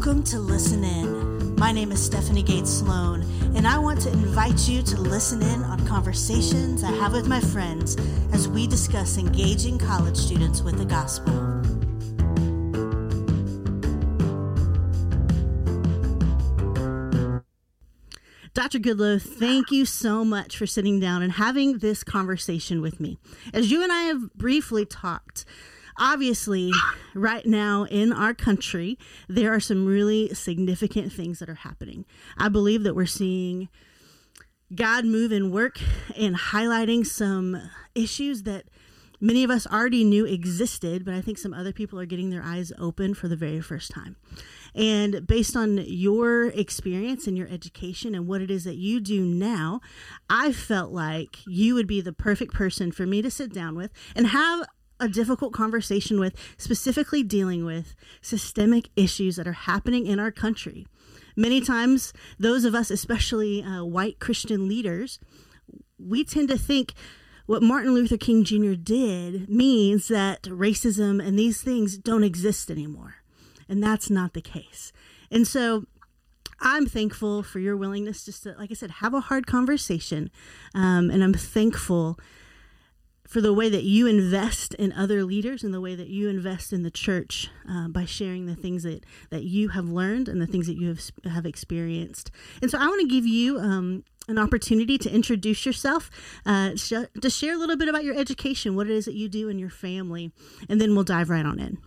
Welcome to Listen In. My name is Stephanie Gates Sloan, and I want to invite you to listen in on conversations I have with my friends as we discuss engaging college students with the gospel. Dr. Goodloe, thank you so much for sitting down and having this conversation with me. As you and I have briefly talked, obviously, right now in our country, there are some really significant things that are happening. I believe that we're seeing God move and work and highlighting some issues that many of us already knew existed, but I think some other people are getting their eyes open for the very first time. And based on your experience and your education and what it is that you do now, I felt like you would be the perfect person for me to sit down with and have a difficult conversation with, specifically dealing with systemic issues that are happening in our country. Many times, those of us, especially uh, white Christian leaders, we tend to think what Martin Luther King Jr. did means that racism and these things don't exist anymore. And that's not the case. And so I'm thankful for your willingness just to, like I said, have a hard conversation. Um, and I'm thankful for the way that you invest in other leaders and the way that you invest in the church uh, by sharing the things that, that you have learned and the things that you have, have experienced. And so I want to give you um, an opportunity to introduce yourself, uh, sh- to share a little bit about your education, what it is that you do in your family, and then we'll dive right on in.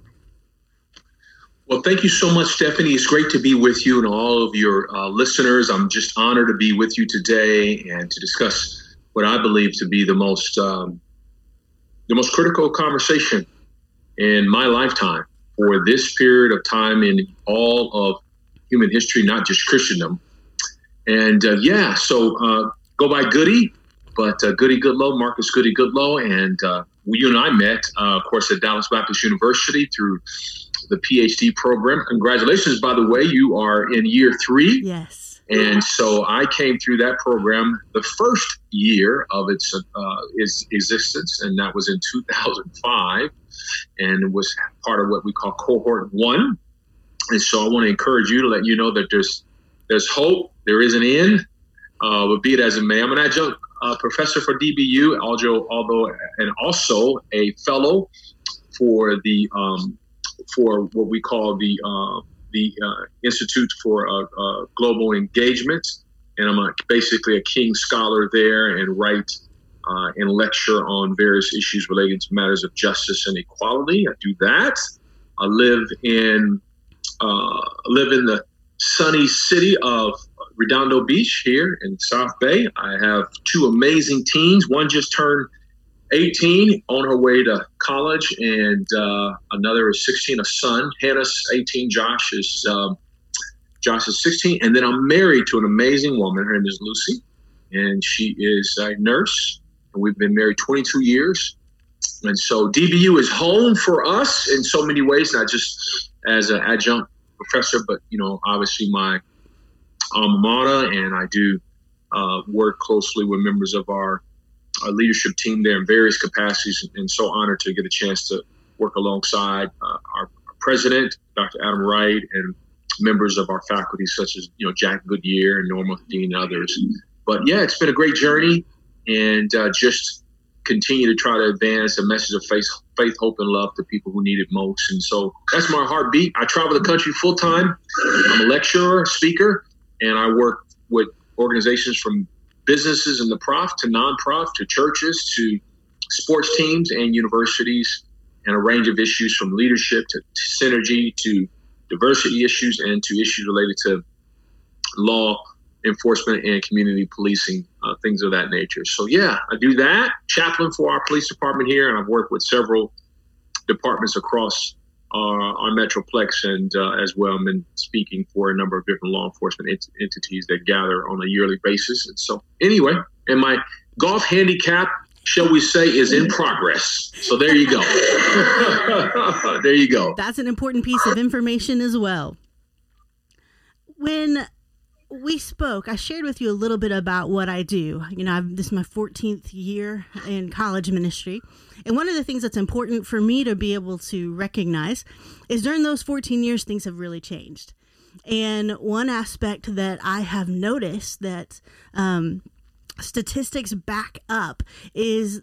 Well, thank you so much, Stephanie. It's great to be with you and all of your uh, listeners. I'm just honored to be with you today and to discuss what I believe to be the most um, the most critical conversation in my lifetime for this period of time in all of human history, not just Christendom. And uh, yeah, so uh, go by Goody, but uh, Goody Goodloe, Marcus Goody Goodloe, and uh, you and I met, uh, of course, at Dallas Baptist University through the PhD program. Congratulations, by the way, you are in year three. Yes. And so I came through that program the first year of its, uh, its existence, and that was in 2005, and it was part of what we call cohort one. And so I want to encourage you to let you know that there's there's hope, there is an end. Uh, but be it as it may, I'm an adjunct uh, professor for DBU, although, although and also a fellow for the um, for what we call the uh, the uh, Institute for uh, uh, Global Engagement, and I'm a, basically a King Scholar there and write uh, and lecture on various issues relating to matters of justice and equality. I do that. I live in uh, live in the sunny city of Redondo Beach here in South Bay. I have two amazing teens. One just turned 18 on her way to college, and uh, another is 16, a son. Hannah's 18, Josh is um, Josh is 16, and then I'm married to an amazing woman. Her name is Lucy, and she is a nurse, and we've been married 22 years. And so DBU is home for us in so many ways, not just as an adjunct professor, but you know, obviously my alma mater, and I do uh, work closely with members of our our leadership team there in various capacities, and so honored to get a chance to work alongside uh, our, president, Dr. Adam Wright, and members of our faculty, such as you know Jack Goodyear and Norma Hedin and others. But yeah, it's been a great journey, and uh, just continue to try to advance a message of faith, faith, hope, and love to people who need it most. And so that's my heartbeat. I travel the country full time. I'm a lecturer, speaker, and I work with organizations from businesses in the prof to non-prof to churches to sports teams and universities and a range of issues from leadership to, to synergy to diversity issues and to issues related to law enforcement and community policing, uh, things of that nature. So, yeah, I do that. Chaplain for our police department here, and I've worked with several departments across our, our Metroplex, and uh, as well, I've been speaking for a number of different law enforcement ent- entities that gather on a yearly basis. And so, anyway, and my golf handicap, shall we say, is in progress. So there you go. there you go. That's an important piece of information as well. When we spoke, I shared with you a little bit about what I do. You know, I've, this is my 14th year in college ministry. And one of the things that's important for me to be able to recognize is during those 14 years, things have really changed. And one aspect that I have noticed that um, statistics back up is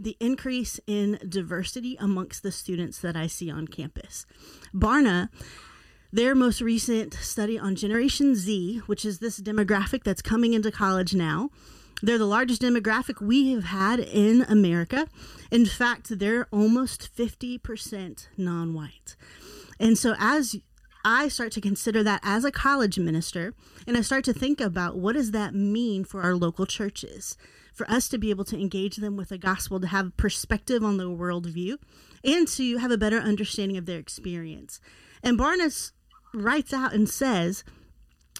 the increase in diversity amongst the students that I see on campus. Barna, their most recent study on Generation Z, which is this demographic that's coming into college now, they're the largest demographic we have had in America. In fact, they're almost 50% non white. And so, as I start to consider that as a college minister, and I start to think about what does that mean for our local churches, for us to be able to engage them with the gospel, to have perspective on the worldview, and to have a better understanding of their experience. And Barnes writes out and says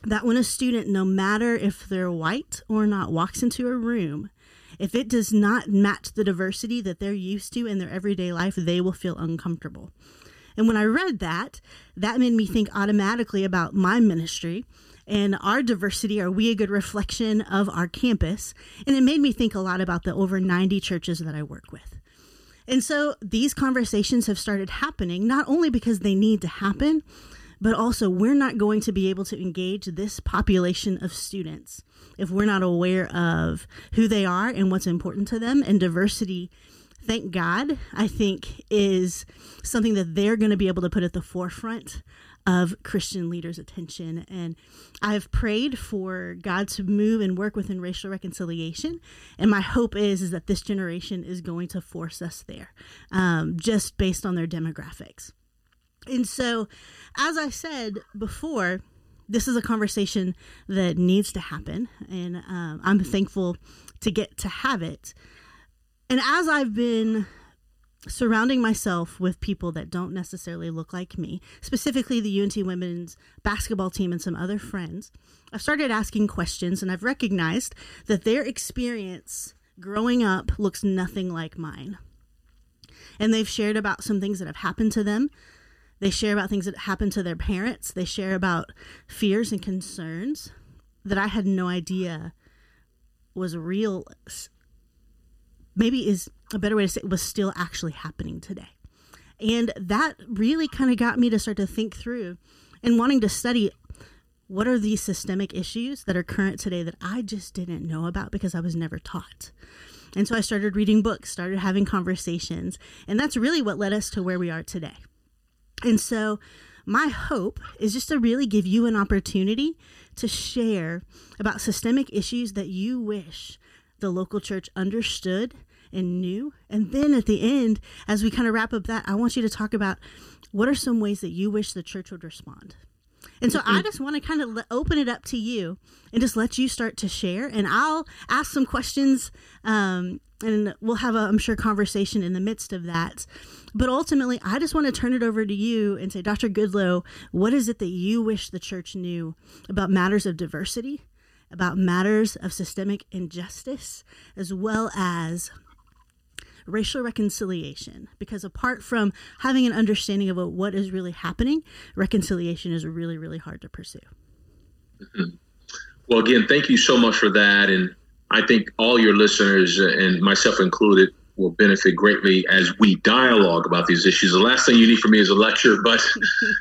that when a student, no matter if they're white or not, walks into a room, if it does not match the diversity that they're used to in their everyday life, they will feel uncomfortable. And when I read that, that made me think automatically about my ministry and our diversity. Are we a good reflection of our campus? And it made me think a lot about the over 90 churches that I work with. And so these conversations have started happening not only because they need to happen, but also we're not going to be able to engage this population of students if we're not aware of who they are and what's important to them and diversity thank God, I think is something that they're going to be able to put at the forefront of Christian leaders' attention. And I've prayed for God to move and work within racial reconciliation. And my hope is, is that this generation is going to force us there, um, just based on their demographics. And so, as I said before, this is a conversation that needs to happen. And um, I'm thankful to get to have it. And as I've been surrounding myself with people that don't necessarily look like me, specifically the UNT women's basketball team and some other friends, I've started asking questions and I've recognized that their experience growing up looks nothing like mine. And they've shared about some things that have happened to them. They share about things that happened to their parents. They share about fears and concerns that I had no idea was real maybe is a better way to say it was still actually happening today. And that really kind of got me to start to think through and wanting to study what are these systemic issues that are current today that I just didn't know about because I was never taught. And so I started reading books, started having conversations, and that's really what led us to where we are today. And so my hope is just to really give you an opportunity to share about systemic issues that you wish the local church understood and knew. And then at the end, as we kind of wrap up that, I want you to talk about what are some ways that you wish the church would respond. And so I just want to kind of open it up to you and just let you start to share. And I'll ask some questions um, and we'll have a, I'm sure, conversation in the midst of that. But ultimately, I just want to turn it over to you and say, Dr. Goodloe, what is it that you wish the church knew about matters of diversity about matters of systemic injustice as well as racial reconciliation because apart from having an understanding of what is really happening reconciliation is really really hard to pursue mm-hmm. well again thank you so much for that and i think all your listeners and myself included will benefit greatly as we dialogue about these issues. The last thing you need from me is a lecture, but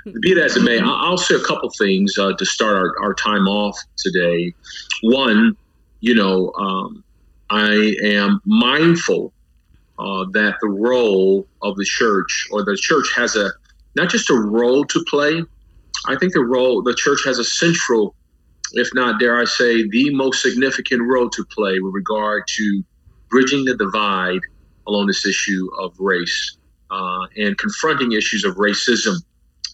be that as it may, I'll say a couple things uh, to start our, our time off today. One, you know, um, I am mindful uh, that the role of the church or the church has a not just a role to play. I think the role the church has a central, if not dare I say, the most significant role to play with regard to bridging the divide along this issue of race uh, and confronting issues of racism.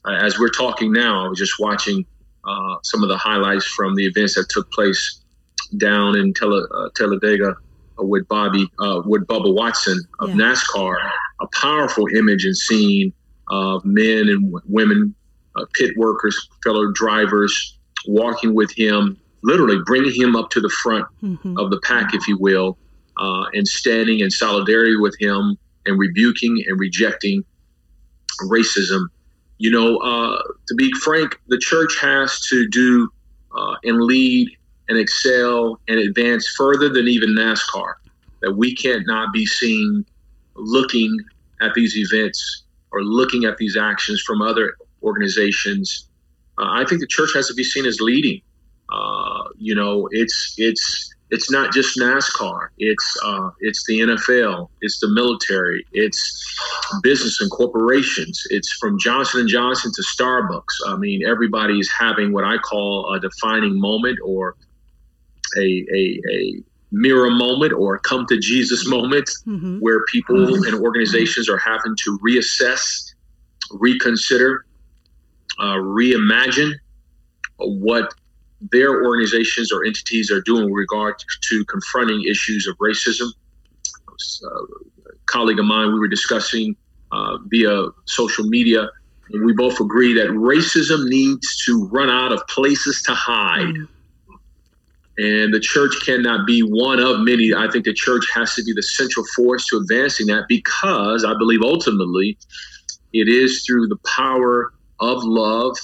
Uh, as we're talking now, I was just watching uh, some of the highlights from the events that took place down in Tele, uh, Talladega uh, with Bobby, uh, with Bubba Watson of yeah. NASCAR. A powerful image and scene of men and w- women, pit workers, fellow drivers, walking with him, literally bringing him up to the front mm-hmm. of the pack, if you will, uh, and standing in solidarity with him and rebuking and rejecting racism. You know, uh, to be frank, the church has to do uh, and lead and excel and advance further than even NASCAR. That we can't not be seen looking at these events or looking at these actions from other organizations uh, I think the church has to be seen as leading. Uh, you know, it's it's it's not just NASCAR. It's uh, it's the NFL. It's the military. It's business and corporations. It's from Johnson and Johnson to Starbucks. I mean, everybody is having what I call a defining moment or a a, a mirror moment or come to Jesus moment, mm-hmm. where people mm-hmm. and organizations are having to reassess, reconsider, uh, reimagine what their organizations or entities are doing with regard to confronting issues of racism. Uh, a colleague of mine, we were discussing uh, via social media, and we both agree that racism needs to run out of places to hide. And the church cannot be one of many. I think the church has to be the central force to advancing that because I believe ultimately it is through the power of love,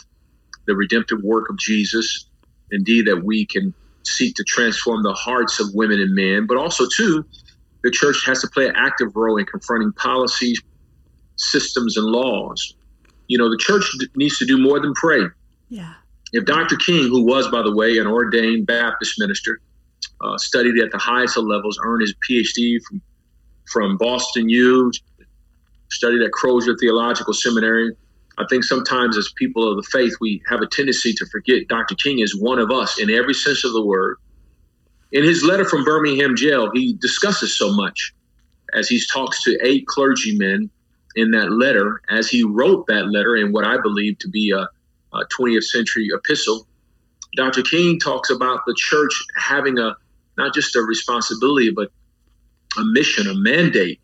the redemptive work of Jesus, indeed that we can seek to transform the hearts of women and men, but also too, the church has to play an active role in confronting policies, systems, and laws. You know, the church needs to do more than pray. Yeah. If Dr. King, who was, by the way, an ordained Baptist minister, uh, studied at the highest of levels, earned his PhD from from Boston U, studied at Crozer Theological Seminary, I think sometimes as people of the faith, we have a tendency to forget Dr. King is one of us in every sense of the word. In his letter from Birmingham jail, he discusses so much as he talks to eight clergymen in that letter, as he wrote that letter in what I believe to be a, a 20th century epistle. Dr. King talks about the church having a not just a responsibility, but a mission, a mandate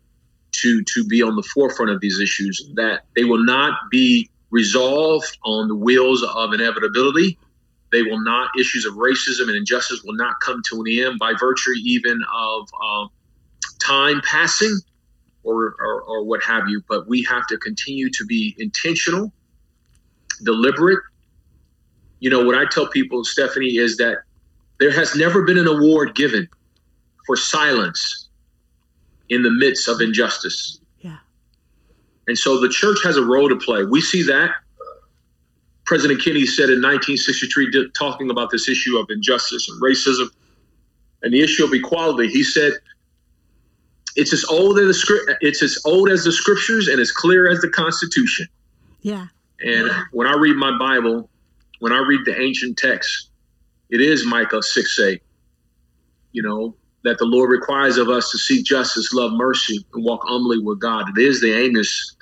to to be on the forefront of these issues that they will not be resolved on the wheels of inevitability. They will not issues of racism and injustice will not come to an end by virtue even of um, time passing or, or, or what have you. But we have to continue to be intentional deliberate. You know what i tell people stephanie is that there has never been an award given for silence in the midst of injustice. Yeah. And so the church has a role to play. We see that. President Kennedy said in 1963, talking about this issue of injustice and racism and the issue of equality, he said, "It's as old as the script. It's as old as the scriptures and as clear as the Constitution." Yeah. And when I read my Bible, when I read the ancient text, it is Micah six eight. You know, that the Lord requires of us to seek justice, love mercy, and walk humbly with God. It is the Amos,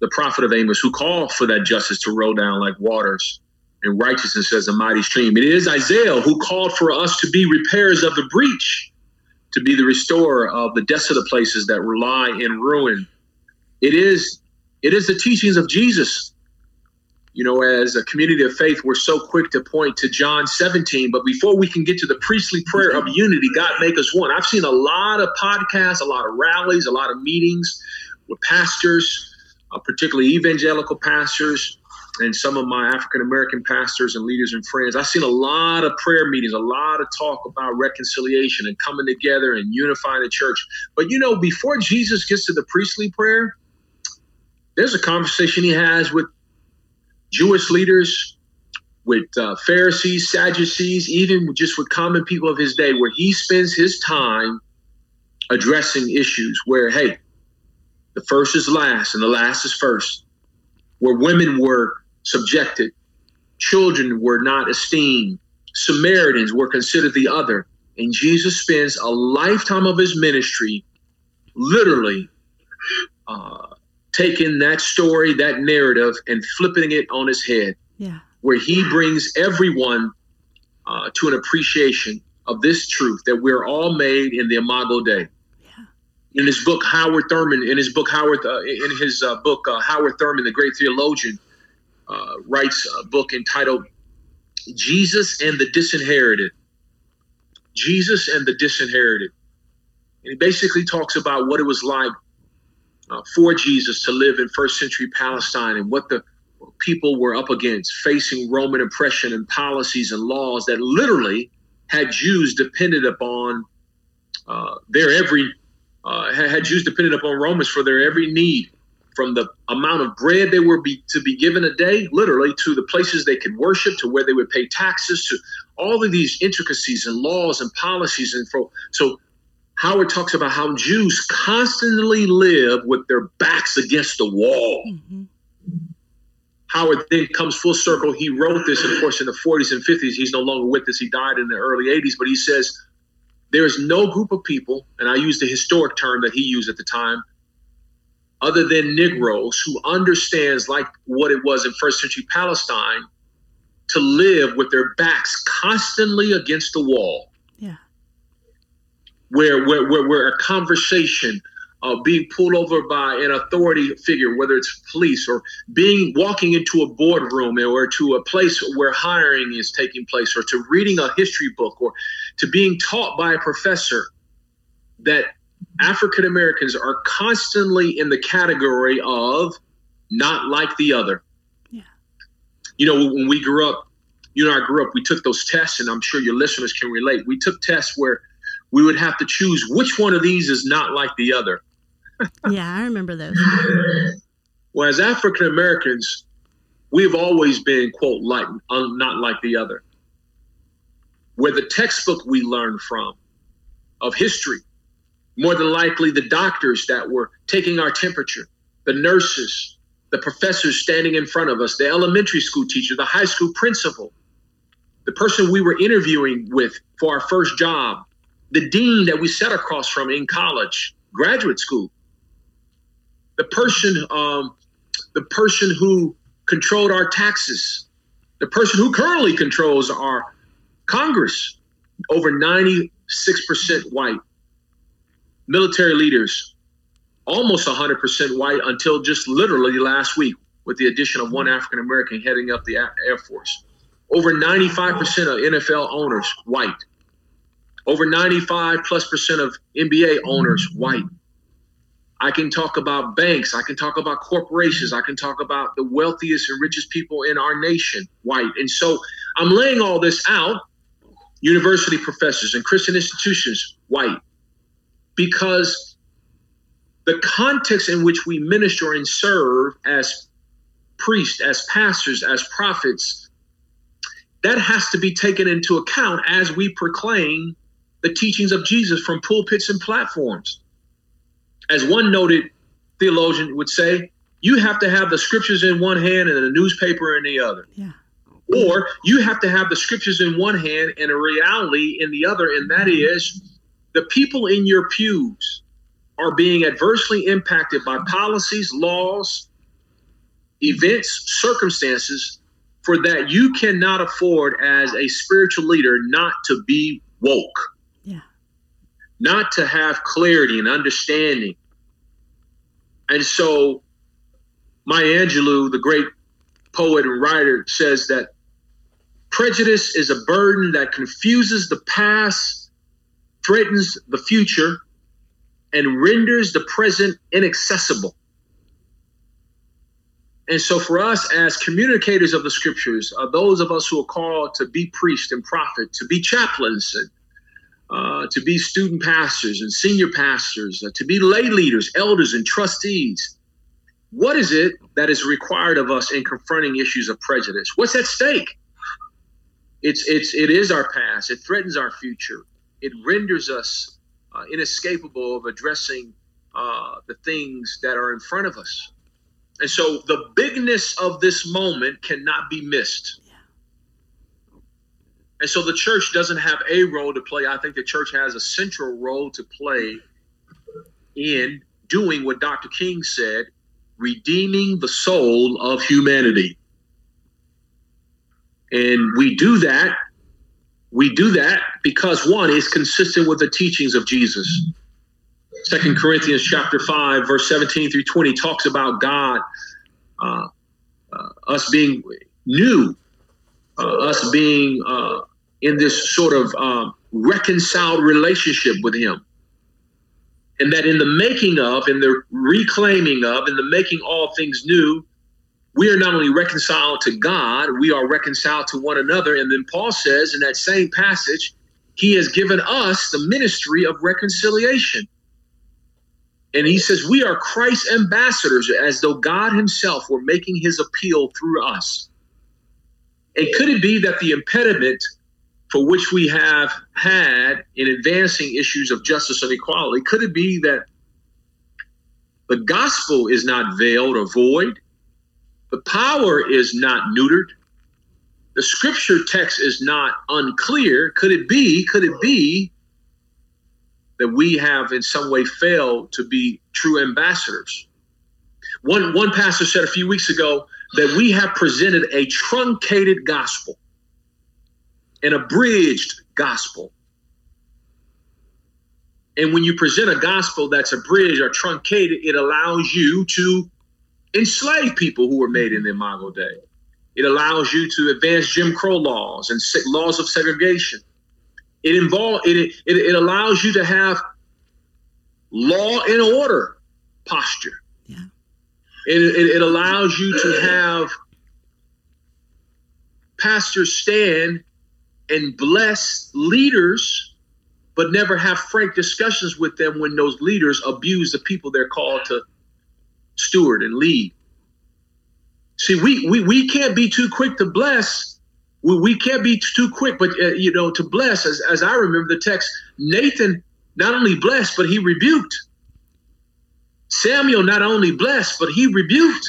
the prophet of Amos, who called for that justice to roll down like waters and righteousness as a mighty stream. It is Isaiah who called for us to be repairers of the breach, to be the restorer of the desolate places that lie in ruin. It is it is the teachings of Jesus you know, as a community of faith, we're so quick to point to John 17, but before we can get to the priestly prayer of unity, God make us one. I've seen a lot of podcasts, a lot of rallies, a lot of meetings with pastors, uh, particularly evangelical pastors, and some of my African American pastors and leaders and friends. I've seen a lot of prayer meetings, a lot of talk about reconciliation and coming together and unifying the church. But you know, before Jesus gets to the priestly prayer, there's a conversation he has with Jewish leaders, with uh, Pharisees, Sadducees, even just with common people of his day, where he spends his time addressing issues where, hey, the first is last and the last is first, where women were subjected, children were not esteemed, Samaritans were considered the other. And Jesus spends a lifetime of his ministry literally uh, taking that story, that narrative, and flipping it on his head. Yeah. Where he brings everyone uh, to an appreciation of this truth that we're all made in the Imago Dei. Yeah. In his book, Howard Thurman, in his book, Howard, uh, in his uh, book, uh, Howard Thurman, the great theologian, uh, writes a book entitled Jesus and the Disinherited. Jesus and the Disinherited. And he basically talks about what it was like uh, for Jesus to live in first century Palestine and what the people were up against, facing Roman oppression and policies and laws that literally had Jews dependent upon uh, their every uh, had Jews dependent upon Romans for their every need, from the amount of bread they were be, to be given a day, literally, to the places they could worship, to where they would pay taxes, to all of these intricacies and laws and policies. And for, so Howard talks about how Jews constantly live with their backs against the wall. Mm-hmm. Howard then comes full circle. He wrote this, of course, in the 40s and 50s. He's no longer with us. He died in the early 80s, but he says, There is no group of people, and I use the historic term that he used at the time, other than Negroes who understands, like what it was in first century Palestine, to live with their backs constantly against the wall. Where, where, where, where a conversation, uh, being pulled over by an authority figure, whether it's police or being walking into a boardroom or to a place where hiring is taking place or to reading a history book or to being taught by a professor that African Americans are constantly in the category of not like the other. Yeah. You know, when we grew up, you and I grew up, we took those tests, and I'm sure your listeners can relate. We took tests where we would have to choose which one of these is not like the other. yeah, I remember those. well, as African Americans, we've always been, quote, like not like the other. Where the textbook we learned from of history more than likely the doctors that were taking our temperature, the nurses, the professors standing in front of us, the elementary school teacher, the high school principal, the person we were interviewing with for our first job, the dean that we sat across from in college, graduate school, the person, um, the person who controlled our taxes, the person who currently controls our Congress, over 96% white. Military leaders, almost 100% white until just literally last week with the addition of one African American heading up the Air Force. Over 95% of NFL owners, white. Over 95 plus percent of NBA owners, white. I can talk about banks. I can talk about corporations. I can talk about the wealthiest and richest people in our nation, white. And so I'm laying all this out. University professors and Christian institutions, white because the context in which we minister and serve as priests, as pastors, as prophets, that has to be taken into account as we proclaim the teachings of Jesus from pulpits and platforms. As one noted theologian would say, you have to have the scriptures in one hand and the newspaper in the other. Yeah. Or you have to have the scriptures in one hand and a reality in the other, and that is the people in your pews are being adversely impacted by policies, laws, events, circumstances for that you cannot afford as a spiritual leader not to be woke. Not to have clarity and understanding. And so Maya Angelou, the great poet and writer, says that prejudice is a burden that confuses the past threatens the future, and renders the present inaccessible. And so, for us as communicators of the scriptures, uh, those of us who are called to be priests and prophets, to be chaplains, and uh, to be student pastors and senior pastors, uh, to be lay leaders, elders, and trustees, what is it that is required of us in confronting issues of prejudice? What's at stake? It's it's it is our past. It threatens our future it renders us uh, inescapable of addressing uh, the things that are in front of us. And so the bigness of this moment cannot be missed. And so the church doesn't have a role to play. I think the church has a central role to play in doing what Dr. King said redeeming the soul of humanity. And we do that we do that because one is consistent with the teachings of Jesus. Second Corinthians chapter 5, verse 17 through 20 talks about God, uh, uh, us being new, uh, us being uh, in this sort of um, reconciled relationship with Him. And that in the making of, in the reclaiming of, in the making all things new, we are not only reconciled to God, we are reconciled to one another. And then Paul says in that same passage, he has given us the ministry of reconciliation. And he says, We are Christ's ambassadors, as though God himself were making his appeal through us. And could it be that the impediment for which we have had in advancing issues of justice and equality, could it be that the gospel is not veiled or void? The power is not neutered. The scripture text is not unclear. Could it be? Could it be that we have in some way failed to be true ambassadors? One one pastor said a few weeks ago that we have presented a truncated gospel, an abridged gospel. And when you present a gospel that's abridged or truncated, it allows you to enslave people who were made in the Imago Dei. It allows you to advance Jim Crow laws and laws of segregation. It involve it, it, it allows you to have law and order posture. Yeah. It, it, it allows you to have pastors stand and bless leaders, but never have frank discussions with them when those leaders abuse the people they're called to steward and lead. See, we we, we can't be too quick to bless. We, we can't be too quick, but uh, you know, to bless. As as I remember the text, Nathan not only blessed, but he rebuked. Samuel not only blessed, but he rebuked.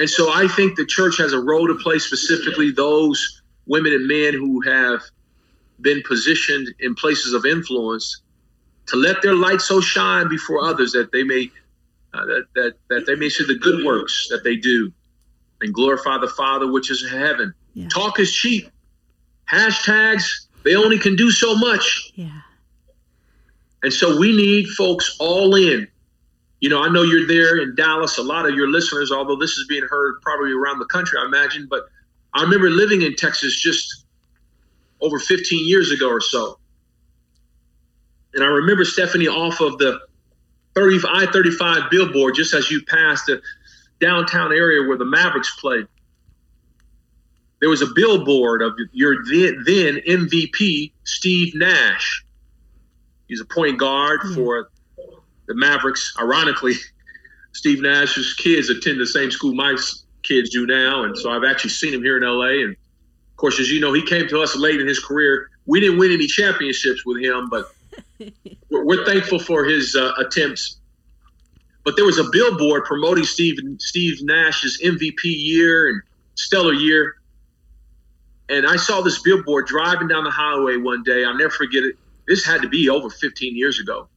And so I think the church has a role to play, specifically those women and men who have been positioned in places of influence to let their light so shine before others that they may uh, that, that that they may see the good works that they do and glorify the Father which is in heaven. Yeah. Talk is cheap. Hashtags they only can do so much. Yeah. And so we need folks all in. You know, I know you're there in Dallas. A lot of your listeners, although this is being heard probably around the country, I imagine, but I remember living in Texas just over 15 years ago or so. And I remember Stephanie off of the 30 I-35 billboard just as you passed the downtown area where the Mavericks played. There was a billboard of your then, then MVP Steve Nash. He's a point guard Yeah. for the Mavericks. Ironically, Steve Nash's kids attend the same school my kids do now, and so I've actually seen him here in LA. And of course, as you know, he came to us late in his career. We didn't win any championships with him, but we're, we're thankful for his uh, attempts. But there was a billboard promoting Steve Steve Nash's MVP year and stellar year. And I saw this billboard driving down the highway one day. I'll never forget it. This had to be over 15 years ago.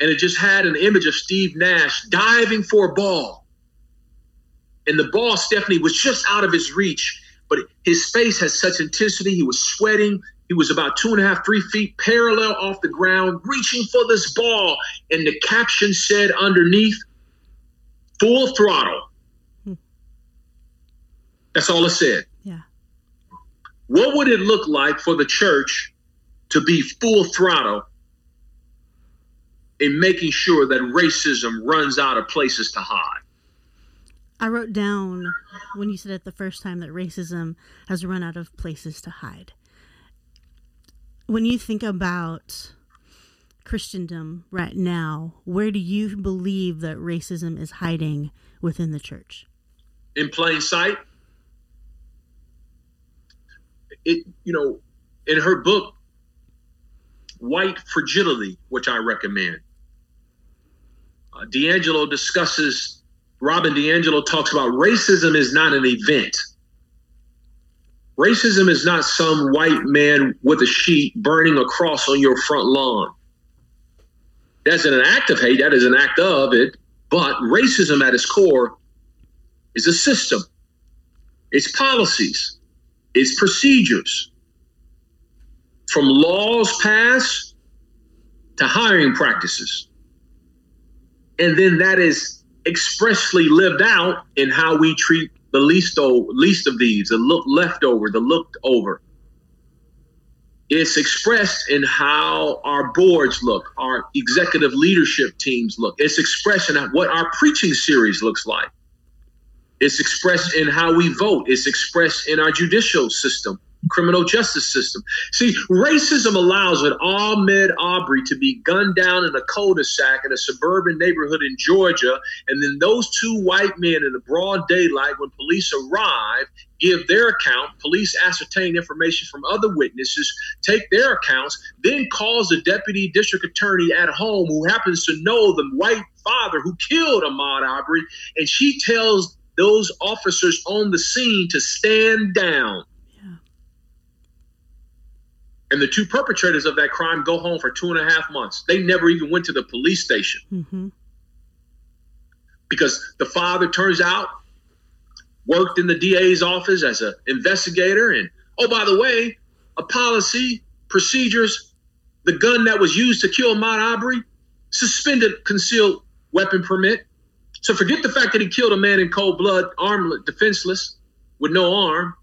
And it just had an image of Steve Nash diving for a ball. And the ball, Stephanie, was just out of his reach. But his face had such intensity. He was sweating. He was about two and a half, three feet parallel off the ground, reaching for this ball. And the caption said underneath, full throttle. Hmm. That's all it said. Yeah. What would it look like for the church to be full throttle in making sure that racism runs out of places to hide? I wrote down when you said it the first time that racism has run out of places to hide. When you think about Christendom right now, where do you believe that racism is hiding within the church? in plain sight. It, you know, in her book, White Fragility, which I recommend, uh, DiAngelo discusses, Robin DiAngelo talks about racism is not an event. Racism is not some white man with a sheet burning a cross on your front lawn. That's an act of hate, that is an act of it, but racism at its core is a system, it's policies, it's procedures. From laws passed to hiring practices. And then that is expressly lived out in how we treat the least, least of these, the look leftover, the looked over. It's expressed in how our boards look, our executive leadership teams look. It's expressed in what our preaching series looks like. It's expressed in how we vote. It's expressed in our judicial system. Criminal justice system. See, racism allows an Ahmaud Arbery to be gunned down in a cul-de-sac in a suburban neighborhood in Georgia, and then those two white men in the broad daylight, when police arrive, give their account. Police ascertain information from other witnesses, take their accounts, then calls the deputy district attorney at home, who happens to know the white father who killed Ahmaud Arbery, and she tells those officers on the scene to stand down and the two perpetrators of that crime go home for two and a half months. They never even went to the police station. Mm-hmm. Because the father turns out worked in the DA's office as an investigator. And oh, by the way, a policy, procedures, the gun that was used to kill Ahmaud Arbery, suspended concealed weapon permit. So forget the fact that he killed a man in cold blood, armed, defenseless, with no arm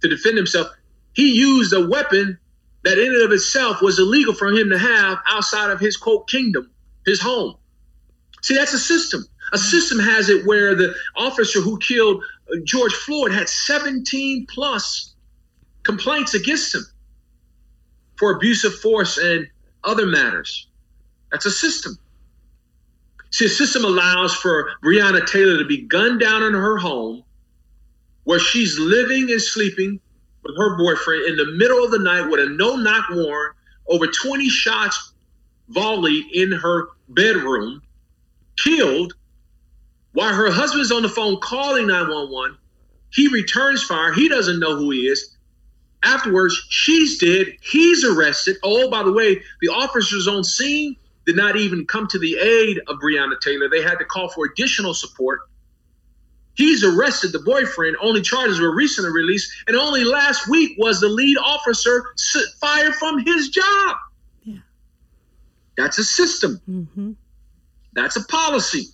to defend himself he used a weapon that in and of itself was illegal for him to have outside of his quote kingdom, his home. See, that's a system. A system has it where the officer who killed uh, George Floyd had 17 plus complaints against him for abuse of force and other matters. That's a system. See, a system allows for Breonna Taylor to be gunned down in her home where she's living and sleeping with her boyfriend in the middle of the night with a no knock warrant, over 20 shots volleyed in her bedroom, killed, while her husband's on the phone calling 911. He returns fire. He doesn't know who he is. Afterwards, she's dead. He's arrested. Oh, by the way, the officers on scene did not even come to the aid of Breonna Taylor. They had to call for additional support. He's arrested the boyfriend. Only charges were recently released, and only last week was the lead officer fired from his job. Yeah, that's a system. Mm-hmm. That's a policy.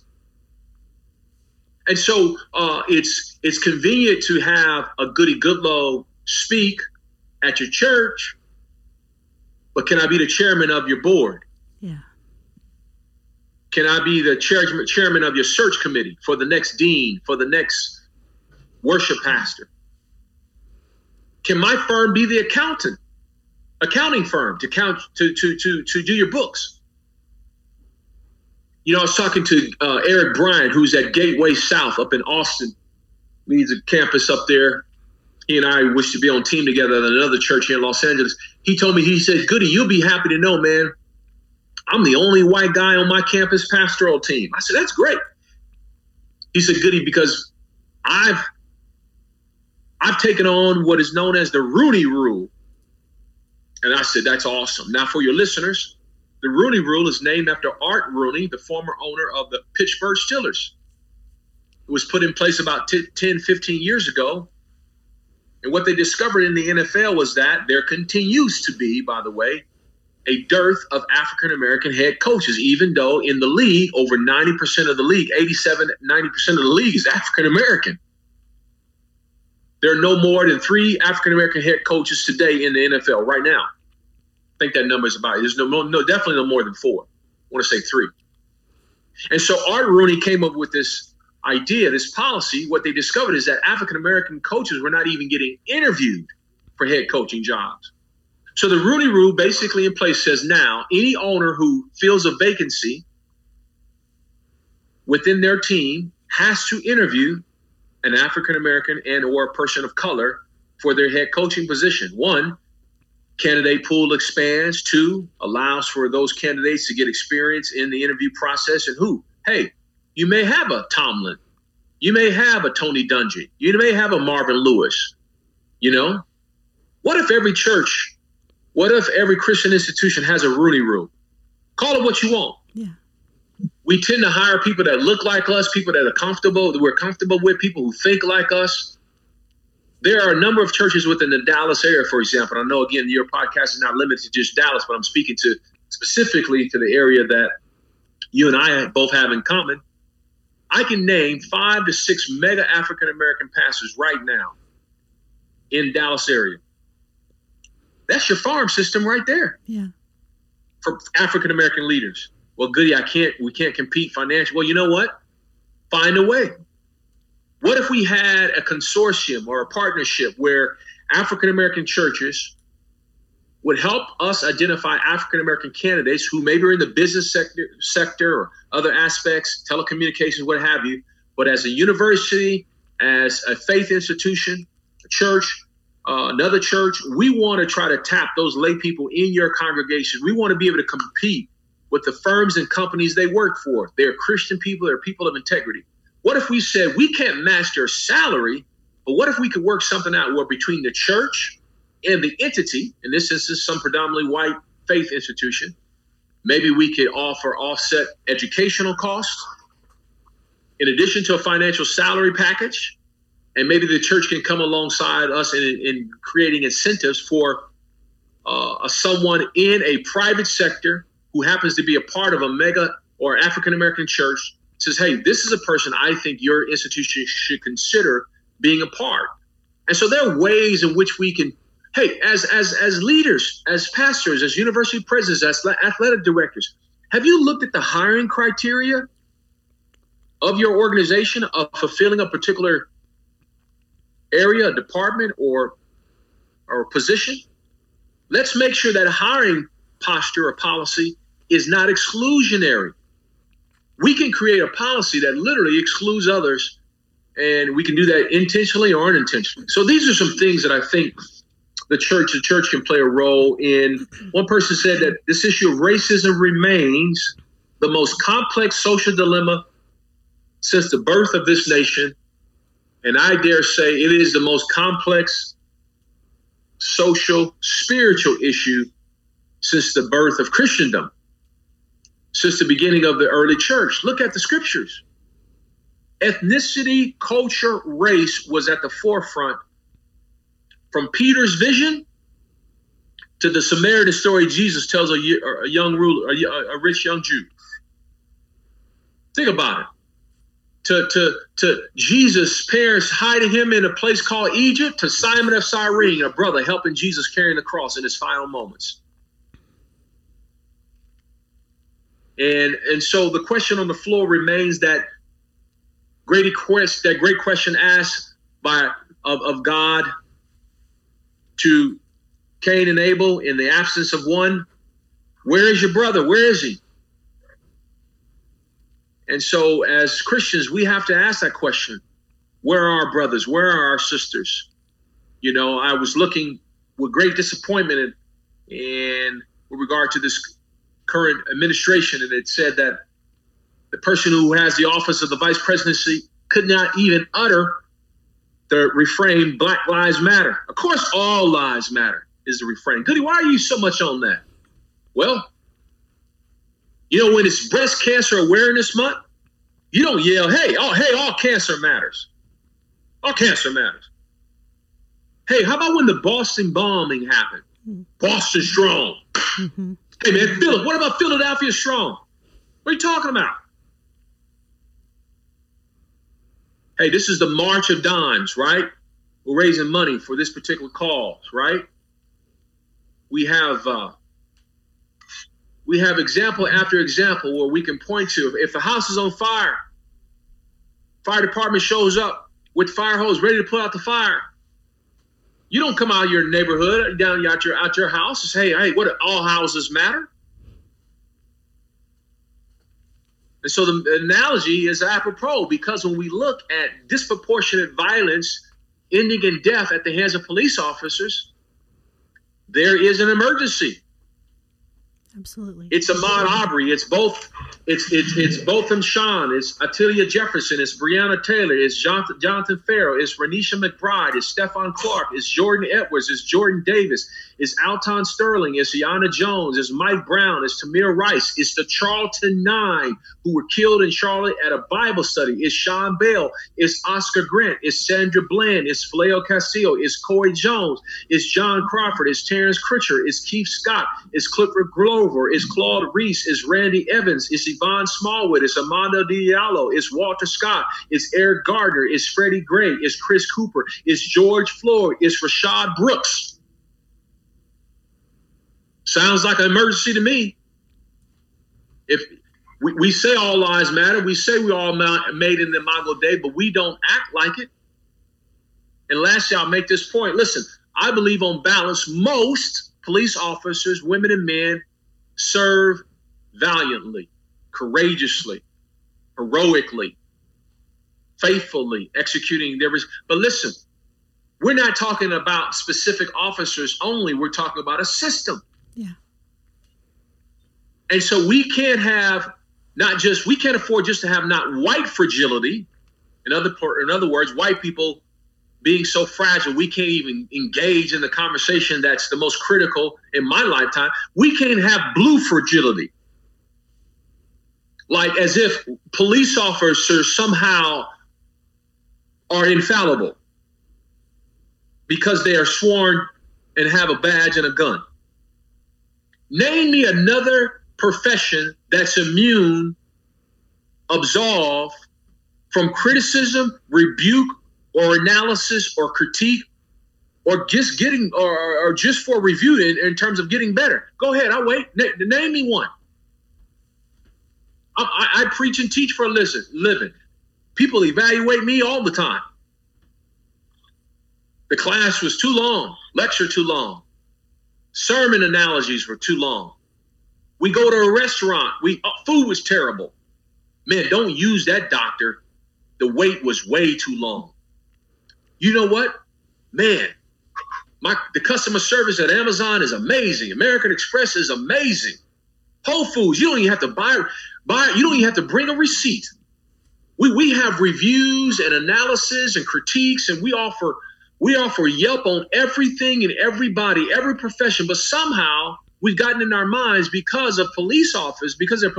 And so uh, it's it's convenient to have a Goody Goodloe speak at your church, but can I be the chairman of your board? Can I be the chairman, chairman of your search committee for the next dean, for the next worship pastor? Can my firm be the accountant, accounting firm to count to to to to do your books? You know, I was talking to uh, Eric Bryant, who's at Gateway South up in Austin, leads a campus up there. He and I wish to be on team together at another church here in Los Angeles. He told me, he said, Goody, you'll be happy to know, man. I'm the only white guy on my campus pastoral team. I said, That's great. He said, Goody, because I've I've taken on what is known as the Rooney Rule. And I said, That's awesome. Now, for your listeners, the Rooney Rule is named after Art Rooney, the former owner of the Pittsburgh Steelers. It was put in place about 10, 15 years ago. And what they discovered in the NFL was that there continues to be, by the way, a dearth of African American head coaches, even though in the league, over 90% of the league, 87, 90% of the league is African American. There are no more than three African American head coaches today in the NFL right now. I think that number is about, there's no, no, definitely no more than four. I want to say three. And so Art Rooney came up with this idea, this policy. What they discovered is that African American coaches were not even getting interviewed for head coaching jobs. So the Rooney Rule basically in place says now any owner who fills a vacancy within their team has to interview an African American and or a person of color for their head coaching position. One, candidate pool expands. Two, allows for those candidates to get experience in the interview process. And who? Hey, you may have a Tomlin. You may have a Tony Dungy. You may have a Marvin Lewis. You know? What if every church what if every Christian institution has a Rooney rule? Call it what you want. Yeah. We tend to hire people that look like us, people that are comfortable, that we're comfortable with, people who think like us. There are a number of churches within the Dallas area, for example. I know again your podcast is not limited to just Dallas, but I'm speaking to specifically to the area that you and I both have in common. I can name five to six mega African American pastors right now in Dallas area that's your farm system right there. Yeah. For African American leaders. Well, goody, I can't. We can't compete financially. Well, you know what? Find a way. What if we had a consortium or a partnership where African American churches would help us identify African American candidates who maybe are in the business sector, sector or other aspects, telecommunications, what have you. But as a university, as a faith institution, a church, uh, another church, we want to try to tap those lay people in your congregation. We want to be able to compete with the firms and companies they work for. They're Christian people, they're people of integrity. What if we said we can't match their salary, but what if we could work something out where between the church and the entity, in this instance, some predominantly white faith institution, maybe we could offer offset educational costs in addition to a financial salary package. And maybe the church can come alongside us in, in creating incentives for uh, someone in a private sector who happens to be a part of a mega or African American church says, hey, this is a person I think your institution should consider being a part. And so there are ways in which we can, hey, as as as leaders, as pastors, as university presidents, as athletic directors, have you looked at the hiring criteria of your organization of fulfilling a particular area, department, or or position? Let's make sure that hiring posture or policy is not exclusionary. We can create a policy that literally excludes others, and we can do that intentionally or unintentionally. So these are some things that I think the church, the church can play a role in. One person said that this issue of racism remains the most complex social dilemma since the birth of this nation. And I dare say it is the most complex social, spiritual issue since the birth of Christendom, since the beginning of the early church. Look at the scriptures. Ethnicity, culture, race was at the forefront from Peter's vision to the Samaritan story Jesus tells a, young ruler, a rich young Jew. Think about it. To, to, to Jesus' parents hiding him in a place called Egypt, to Simon of Cyrene, a brother helping Jesus carrying the cross in his final moments. And and so the question on the floor remains that great quest that great question asked by of, of God to Cain and Abel in the absence of one. Where is your brother? Where is he? And so, as Christians, we have to ask that question Where are our brothers? Where are our sisters? You know, I was looking with great disappointment in, in with regard to this current administration, and it said that the person who has the office of the vice presidency could not even utter the refrain Black Lives Matter. Of course, all lives matter is the refrain. Goody, why are you so much on that? Well, you know, when it's Breast Cancer Awareness Month, you don't yell, hey, oh, hey, all cancer matters. All cancer matters. Hey, how about when the Boston bombing happened? Mm-hmm. Boston strong. Mm-hmm. Hey man, Philip, what about Philadelphia strong? What are you talking about? Hey, this is the March of Dimes, right? We're raising money for this particular cause, right? We have uh, we have example after example where we can point to. If the house is on fire, fire department shows up with fire hose ready to put out the fire. You don't come out of your neighborhood down out your out your house and say, "Hey, what? All houses matter." And so the analogy is apropos because when we look at disproportionate violence ending in death at the hands of police officers, there is an emergency. Absolutely. It's Ahmaud Arbery. It's both. It's it's it's Botham Jean. It's Atilia Jefferson. It's Breonna Taylor. It's Jonathan, Jonathan. It's Renisha McBride. It's Stephon Clark. It's Jordan Edwards. It's Jordan Davis. It's Alton Sterling. It's Aiyana Jones. It's Mike Brown. It's Tamir Rice. It's the Charleston Nine who were killed in Charlotte at a Bible study. It's Sean Bell. It's Oscar Grant. It's Sandra Bland. It's Philando Castillo. It's Corey Jones. It's John Crawford. It's Terence Crutcher. It's Keith Scott. It's Clifford Glover. It's Claude Reese. It's Randy Evans. It's Yvonne Smallwood. It's Amadou Diallo. It's Walter Scott. It's Eric Gardner. It's Freddie Gray. It's Chris Cooper. It's George Floyd. It's Rayshard Brooks. Sounds like an emergency to me. If we, we say all lives matter, we say we all made in the Imago Dei, but we don't act like it. And lastly, I'll make this point. Listen, I believe on balance, most police officers, women and men, serve valiantly, courageously, heroically, faithfully, executing their. But listen, we're not talking about specific officers only. We're talking about a system. Yeah. And so we can't have not just we can't afford just to have not white fragility. In other in other words, white people being so fragile, we can't even engage in the conversation that's the most critical in my lifetime. We can't have blue fragility. Like as if police officers somehow are infallible because they are sworn and have a badge and a gun. Name me another profession that's immune, absolved from criticism, rebuke, or analysis or critique or just getting or, or just for review in, in, terms of getting better. Go ahead, I'll wait. Na- name me one. I, I, I, preach and teach for a listen, living. People evaluate me all the time. The class was too long, lecture too long, sermon analogies were too long. We go to a restaurant, we uh, food was terrible. Man, don't use that doctor. The wait was way too long. You know what? Man, my the customer service at Amazon is amazing. American Express is amazing. Whole Foods, you don't even have to buy buy, you don't even have to bring a receipt. We we have reviews and analysis and critiques, and we offer we offer Yelp on everything and everybody, every profession, but somehow we've gotten in our minds because of police officers, because they're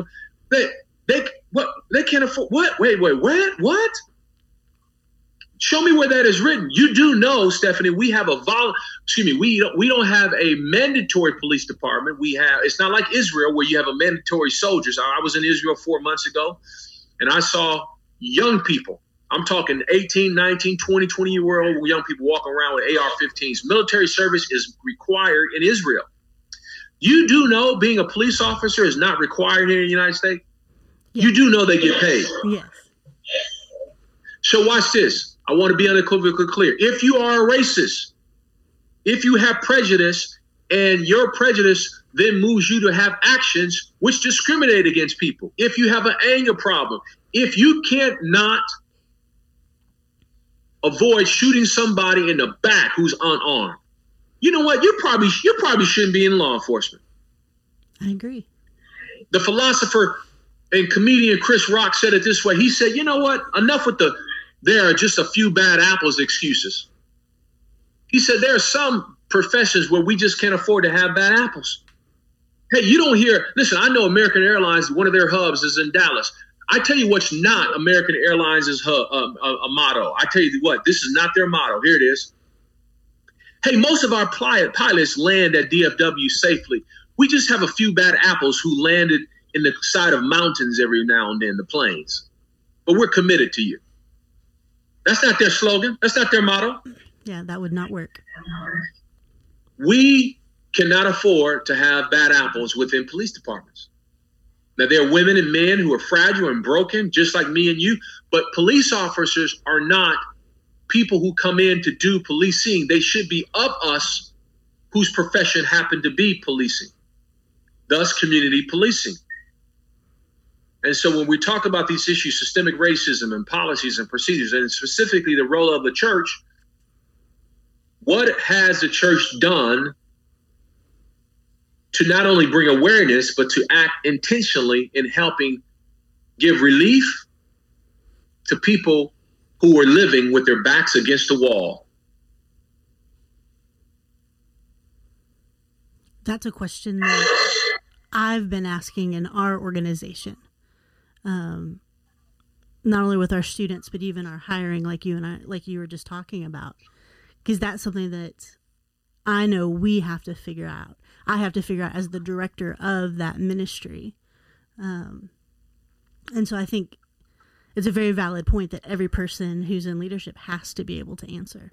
they they what they can't afford what wait wait what what Show me where that is written. You do know, Stephanie, we have a vol. Excuse me, we don't, we don't have a mandatory police department. We have. It's not like Israel where you have a mandatory soldiers. I was in Israel four months ago, and I saw young people. I'm talking 18, 19, 20, 20 year old young people walking around with AR-15s. Military service is required in Israel. You do know being a police officer is not required here in the United States. Yes. You do know they get paid. Yes. So watch this. I want to be unequivocally clear. If you are a racist, if you have prejudice, and your prejudice then moves you to have actions which discriminate against people, if you have an anger problem, if you can't not avoid shooting somebody in the back who's unarmed, you know what? You probably you probably shouldn't be in law enforcement. I agree. The philosopher and comedian Chris Rock said it this way. He said, "You know what? Enough with the there are just a few bad apples excuses. He said there are some professions where we just can't afford to have bad apples. Hey, you don't hear, listen, I know American Airlines, one of their hubs is in Dallas. I tell you what's not American Airlines' hub, um, a, a motto. I tell you what, this is not their motto. Here it is. Hey, most of our pilots land at DFW safely. We just have a few bad apples who landed in the side of mountains every now and then, the planes. But we're committed to you. That's not their slogan. That's not their motto. Yeah, that would not work. We cannot afford to have bad apples within police departments. Now, there are women and men who are fragile and broken, just like me and you, but police officers are not people who come in to do policing. They should be of us whose profession happened to be policing, thus, community policing. And so when we talk about these issues, systemic racism and policies and procedures, and specifically the role of the church, what has the church done to not only bring awareness, but to act intentionally in helping give relief to people who are living with their backs against the wall? That's a question that I've been asking in our organization um, not only with our students but even our hiring like you and I like you were just talking about because that's something that I know we have to figure out. I have to figure out as the director of that ministry. Um, and so I think it's a very valid point that every person who's in leadership has to be able to answer.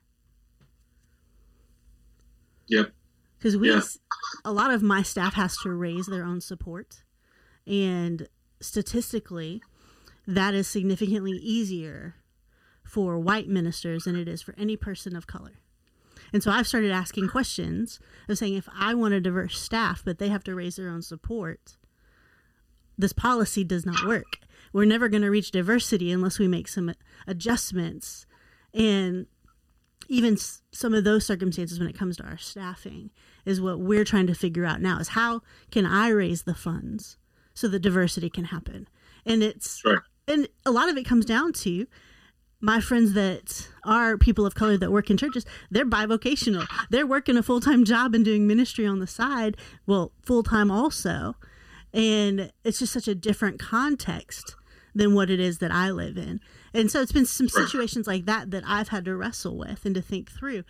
Yep. Because we, yeah. a lot of my staff has to raise their own support. And statistically, that is significantly easier for white ministers than it is for any person of color. And so I've started asking questions of saying if I want a diverse staff, but they have to raise their own support, this policy does not work. We're never going to reach diversity unless we make some adjustments. And even some of those circumstances when it comes to our staffing is what we're trying to figure out now is how can I raise the funds so that diversity can happen. And it's right. and a lot of it comes down to my friends that are people of color that work in churches, they're bivocational. They're working a full time job and doing ministry on the side, well, full time also. And it's just such a different context than what it is that I live in. And so it's been some situations like that that I've had to wrestle with and to think through.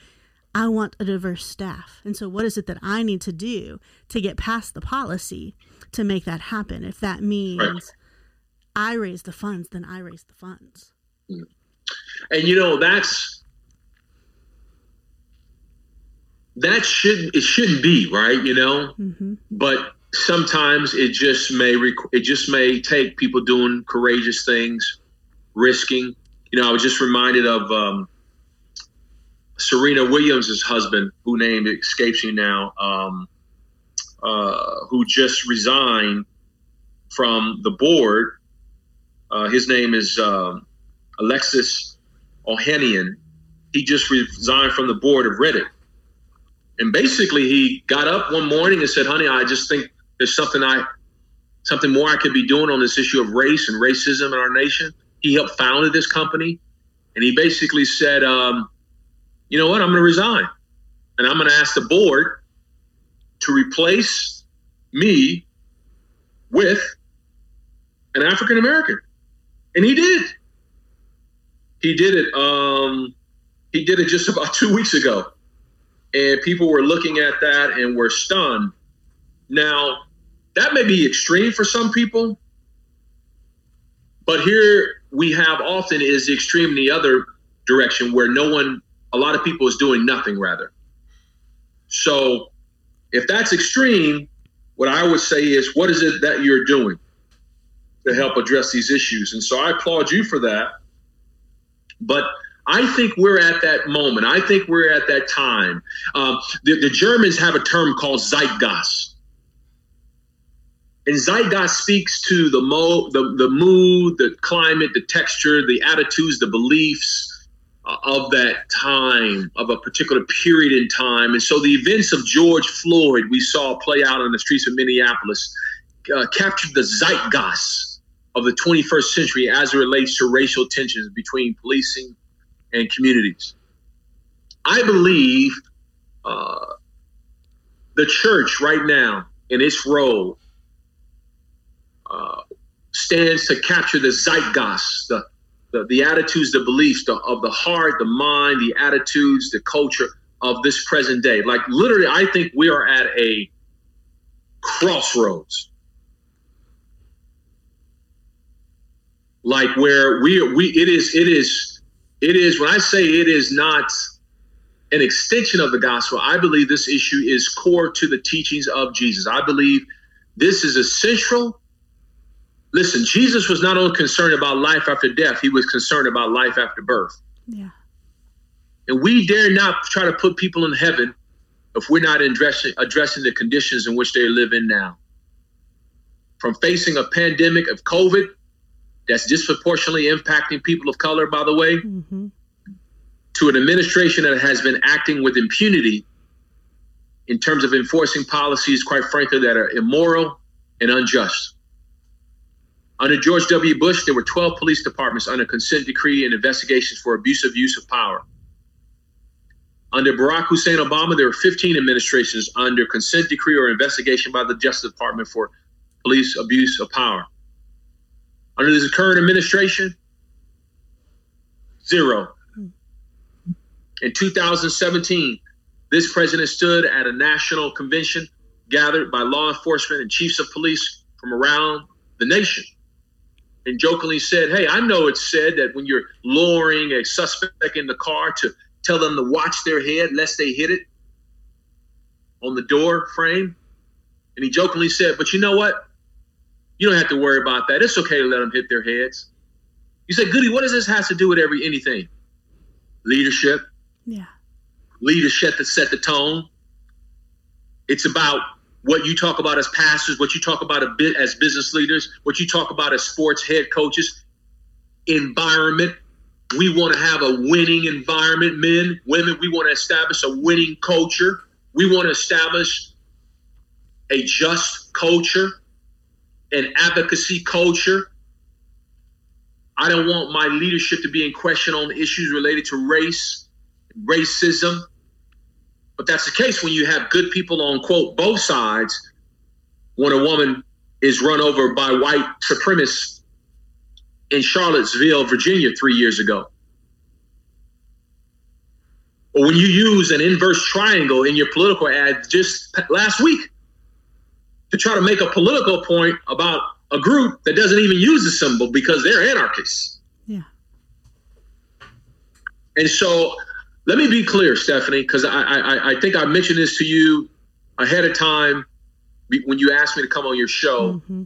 I want a diverse staff. And so what is it that I need to do to get past the policy to make that happen? If that means right. I raise the funds, then I raise the funds. Mm. And you know, that's that should it shouldn't be, right? You know? Mm-hmm. But sometimes it just may rec- it just may take people doing courageous things, risking. You know, I was just reminded of um, Serena Williams' husband, who name escapes me now, um, uh, who just resigned from the board. Uh, his name is uh, Alexis Ohanian. He just resigned from the board of Reddit. And basically, he got up one morning and said, Honey, I just think there's something I something more I could be doing on this issue of race and racism in our nation. He helped founded this company, and he basically said, um, "You know what? I'm going to resign, and I'm going to ask the board to replace me with an African American," and he did. He did it. Um, he did it just about two weeks ago, and people were looking at that and were stunned. Now, that may be extreme for some people, but here we have often is the extreme in the other direction where no one, a lot of people is doing nothing rather. So if that's extreme, what I would say is, what is it that you're doing to help address these issues? And so I applaud you for that. But I think we're at that moment. I think we're at that time. Um, the, the Germans have a term called Zeitgeist. And zeitgeist speaks to the, mo- the, the mood, the climate, the texture, the attitudes, the beliefs uh, of that time, of a particular period in time. And so the events of George Floyd we saw play out on the streets of Minneapolis uh, captured the zeitgeist of the 21st century as it relates to racial tensions between policing and communities. I believe uh, the church right now in its role uh, stands to capture the zeitgeist, the, the, the attitudes, the beliefs the, of the heart, the mind, the attitudes, the culture of this present day. Like literally, I think we are at a crossroads. Like where we we it is it is it is when I say it is not an extension of the gospel, I believe this issue is core to the teachings of Jesus. I believe this is essential Listen, Jesus was not only concerned about life after death, he was concerned about life after birth. Yeah. And we dare not try to put people in heaven if we're not addressing, addressing the conditions in which they live in now. From facing a pandemic of COVID that's disproportionately impacting people of color, by the way, mm-hmm. to an administration that has been acting with impunity in terms of enforcing policies, quite frankly, that are immoral and unjust. Under George W. Bush, there were 12 police departments under consent decree and investigations for abusive use of power. Under Barack Hussein Obama, there were 15 administrations under consent decree or investigation by the Justice Department for police abuse of power. Under this current administration, zero. In 2017, this president stood at a national convention gathered by law enforcement and chiefs of police from around the nation and jokingly said, Hey, I know it's said that when you're lowering a suspect in the car to tell them to watch their head lest they hit it on the door frame. And he jokingly said, But you know what? You don't have to worry about that. It's okay to let them hit their heads. You say, Goody, what does this have to do with every anything? Leadership. Yeah. leadership that set the tone. It's about what you talk about as pastors, what you talk about a bit as business leaders, what you talk about as sports head coaches. Environment. We want to have a winning environment, men, women. We want to establish a winning culture. We want to establish a just culture, an advocacy culture. I don't want my leadership to be in question on issues related to race, racism. But that's the case when you have good people on, quote, both sides when a woman is run over by white supremacists in Charlottesville, Virginia, three years ago. Or when you use an inverse triangle in your political ad just last week to try to make a political point about a group that doesn't even use the symbol because they're anarchists. Yeah. And so let me be clear, Stephanie, because I, I, I think I mentioned this to you ahead of time when you asked me to come on your show. Mm-hmm.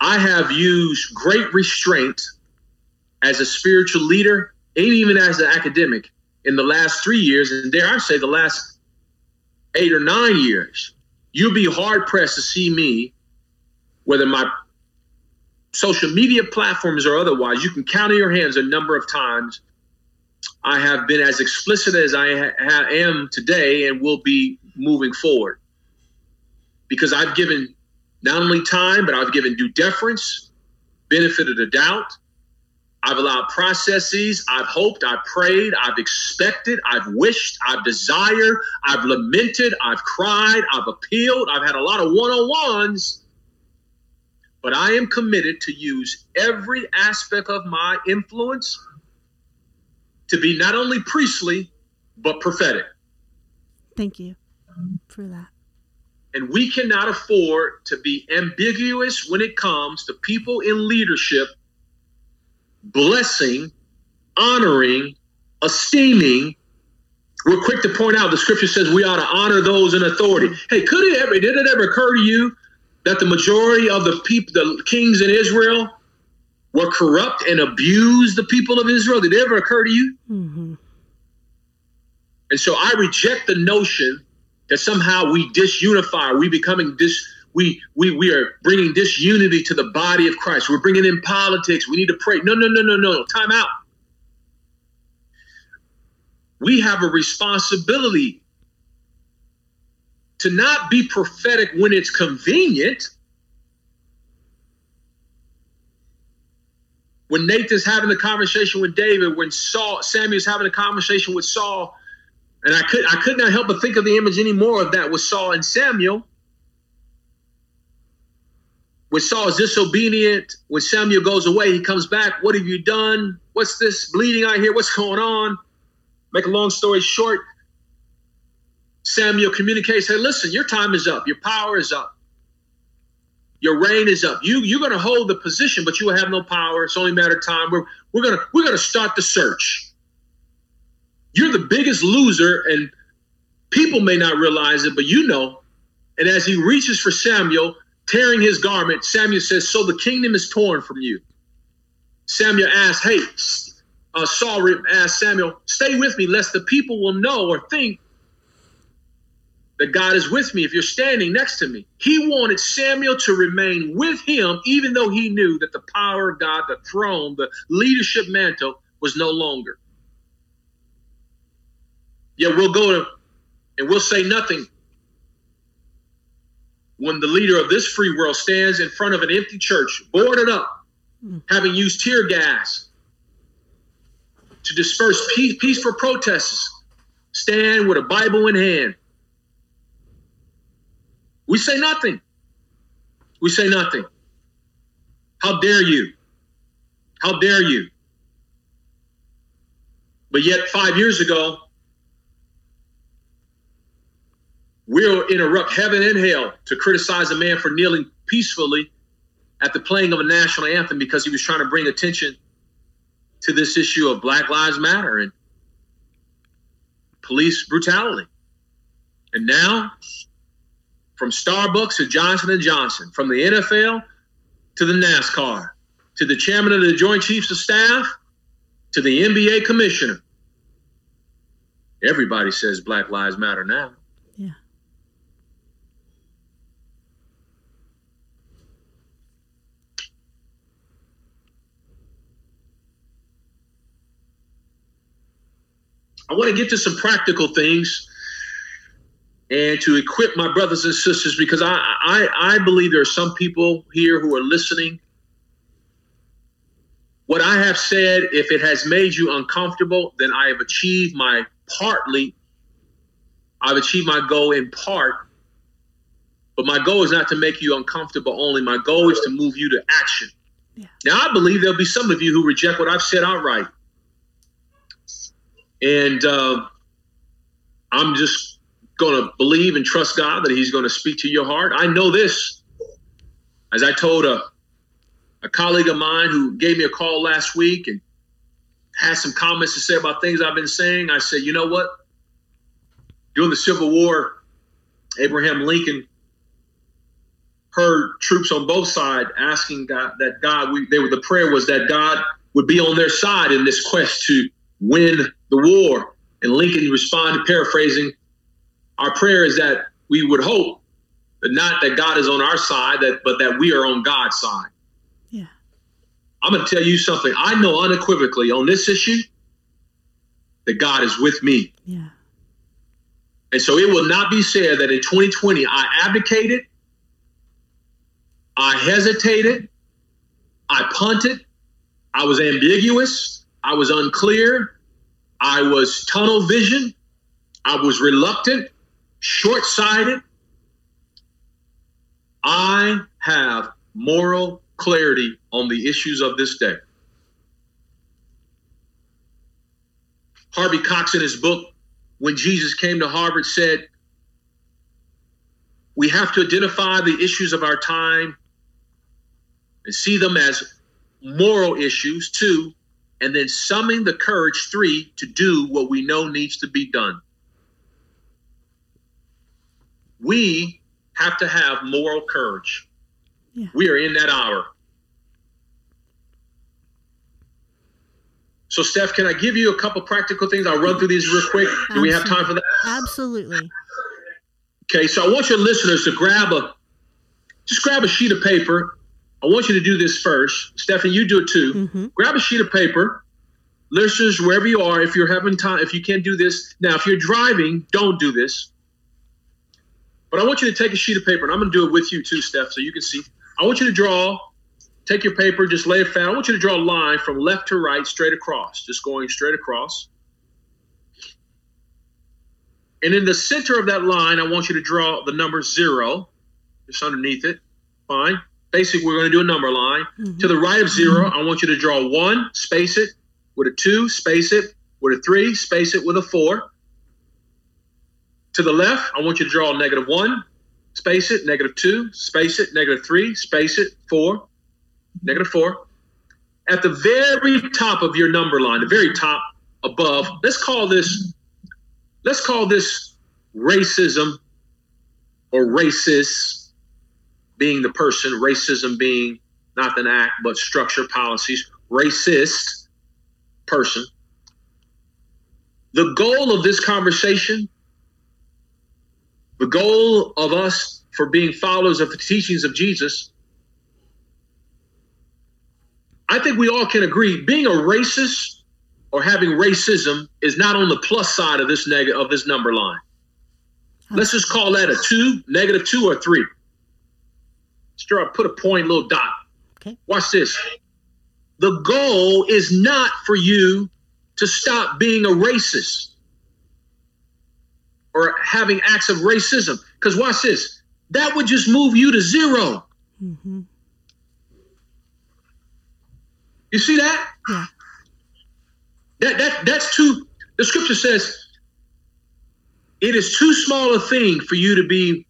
I have used great restraint as a spiritual leader and even as an academic in the last three years, and dare I say the last eight or nine years. You'll be hard pressed to see me, whether my social media platforms or otherwise, you can count in your hands a number of times I have been as explicit as I ha- am today and will be moving forward. Because I've given not only time, but I've given due deference, benefit of the doubt. I've allowed processes. I've hoped, I've prayed, I've expected, I've wished, I've desired, I've lamented, I've cried, I've appealed, I've had a lot of one on ones but I am committed to use every aspect of my influence to be not only priestly, but prophetic. Thank you for that. And we cannot afford to be ambiguous when it comes to people in leadership blessing, honoring, esteeming. We're quick to point out the scripture says we ought to honor those in authority. Hey, could it ever, did it ever occur to you that the majority of the people, the kings in Israel, were corrupt and abused the people of Israel? Did it ever occur to you? Mm-hmm. And so I reject the notion that somehow we disunify, we becoming dis, we we we are bringing disunity to the body of Christ. We're bringing in politics. We need to pray. No, no, no, no, no. Time out. We have a responsibility to not be prophetic when it's convenient. When Nathan's having a conversation with David, when Saul Samuel's having a conversation with Saul, and I could I could not help but think of the image anymore of that with Saul and Samuel. When Saul is disobedient, when Samuel goes away, he comes back. What have you done? What's this bleeding I hear? What's going on? Make a long story short, Samuel communicates, hey, listen, your time is up. Your power is up. Your reign is up. You you're gonna hold the position, but you will have no power. It's only a matter of time. We're we're gonna we're gonna start the search. You're the biggest loser, and people may not realize it, but you know. And as he reaches for Samuel, tearing his garment, Samuel says, So the kingdom is torn from you. Samuel asks, Hey, uh, Saul asked Samuel, Stay with me, lest the people will know or think that God is with me if you're standing next to me. He wanted Samuel to remain with him, even though he knew that the power of God, the throne, the leadership mantle was no longer. Yeah, we'll go to and we'll say nothing when the leader of this free world stands in front of an empty church, boarded up, having used tear gas to disperse peace, peaceful protests, stand with a Bible in hand we say nothing. We say nothing. How dare you? How dare you? But yet, five years ago, we'll interrupt heaven and hell to criticize a man for kneeling peacefully at the playing of a national anthem because he was trying to bring attention to this issue of Black Lives Matter and police brutality. And now from Starbucks to Johnson & Johnson, from the NFL to the NASCAR, to the chairman of the Joint Chiefs of Staff, to the NBA commissioner. Everybody says Black Lives Matter now. Yeah. I want to get to some practical things and to equip my brothers and sisters because I, I, I believe there are some people here who are listening. What I have said, if it has made you uncomfortable, then I have achieved my partly, I've achieved my goal in part. But my goal is not to make you uncomfortable only. My goal is to move you to action. Yeah. Now, I believe there'll be some of you who reject what I've said outright. And uh, I'm just going to believe and trust God that He's going to speak to your heart. I know this. As I told a, a colleague of mine who gave me a call last week and had some comments to say about things I've been saying, I said, you know what? During the Civil War, Abraham Lincoln heard troops on both sides asking God that God, we, they were the prayer was that God would be on their side in this quest to win the war. And Lincoln responded, paraphrasing, our prayer is that we would hope that not that God is on our side, that but that we are on God's side. Yeah. I'm going to tell you something. I know unequivocally on this issue that God is with me. Yeah. And so it will not be said that in 2020 I abdicated, I hesitated, I punted, I was ambiguous, I was unclear, I was tunnel vision, I was reluctant, short sighted. I have moral clarity on the issues of this day. Harvey Cox, in his book, When Jesus Came to Harvard, said, We have to identify the issues of our time and see them as moral issues, two, and then summing the courage, three, to do what we know needs to be done. We have to have moral courage. Yeah. We are in that hour. So, Steph, can I give you a couple practical things? I'll run through these real quick. Do we have time for that? Absolutely. Okay, so I want your listeners to grab a just grab a sheet of paper. I want you to do this first. Stephanie, you do it too. Mm-hmm. Grab a sheet of paper. Listeners, wherever you are, if you're having time, if you can't do this, now if you're driving, don't do this. But I want you to take a sheet of paper, and I'm going to do it with you too, Steph, so you can see. I want you to draw, take your paper, just lay it flat. I want you to draw a line from left to right, straight across, just going straight across. And in the center of that line, I want you to draw the number zero, just underneath it. Fine. Basically, we're going to do a number line. Mhm. To the right of 0 I want you to draw one, space it with a two, space it with a three, space it with a four. To the left, I want you to draw negative one, space it, negative two, space it, negative three, space it, four, negative four. At the very top of your number line, the very top above, let's call this, let's call this racism or racist being the person, racism being not an act, but structure policies, racist person. The goal of this conversation, the goal of us for being followers of the teachings of Jesus, I think we all can agree being a racist or having racism is not on the plus side of this neg- of this number line. Let's just call that a two, negative two or three. Sure, I put a point, little dot. Okay. Watch this. The goal is not for you to stop being a racist or having acts of racism. Because watch this. That would just move you to zero. Mm-hmm. You see that? Yeah. That that that's too. The scripture says it is too small a thing for you to be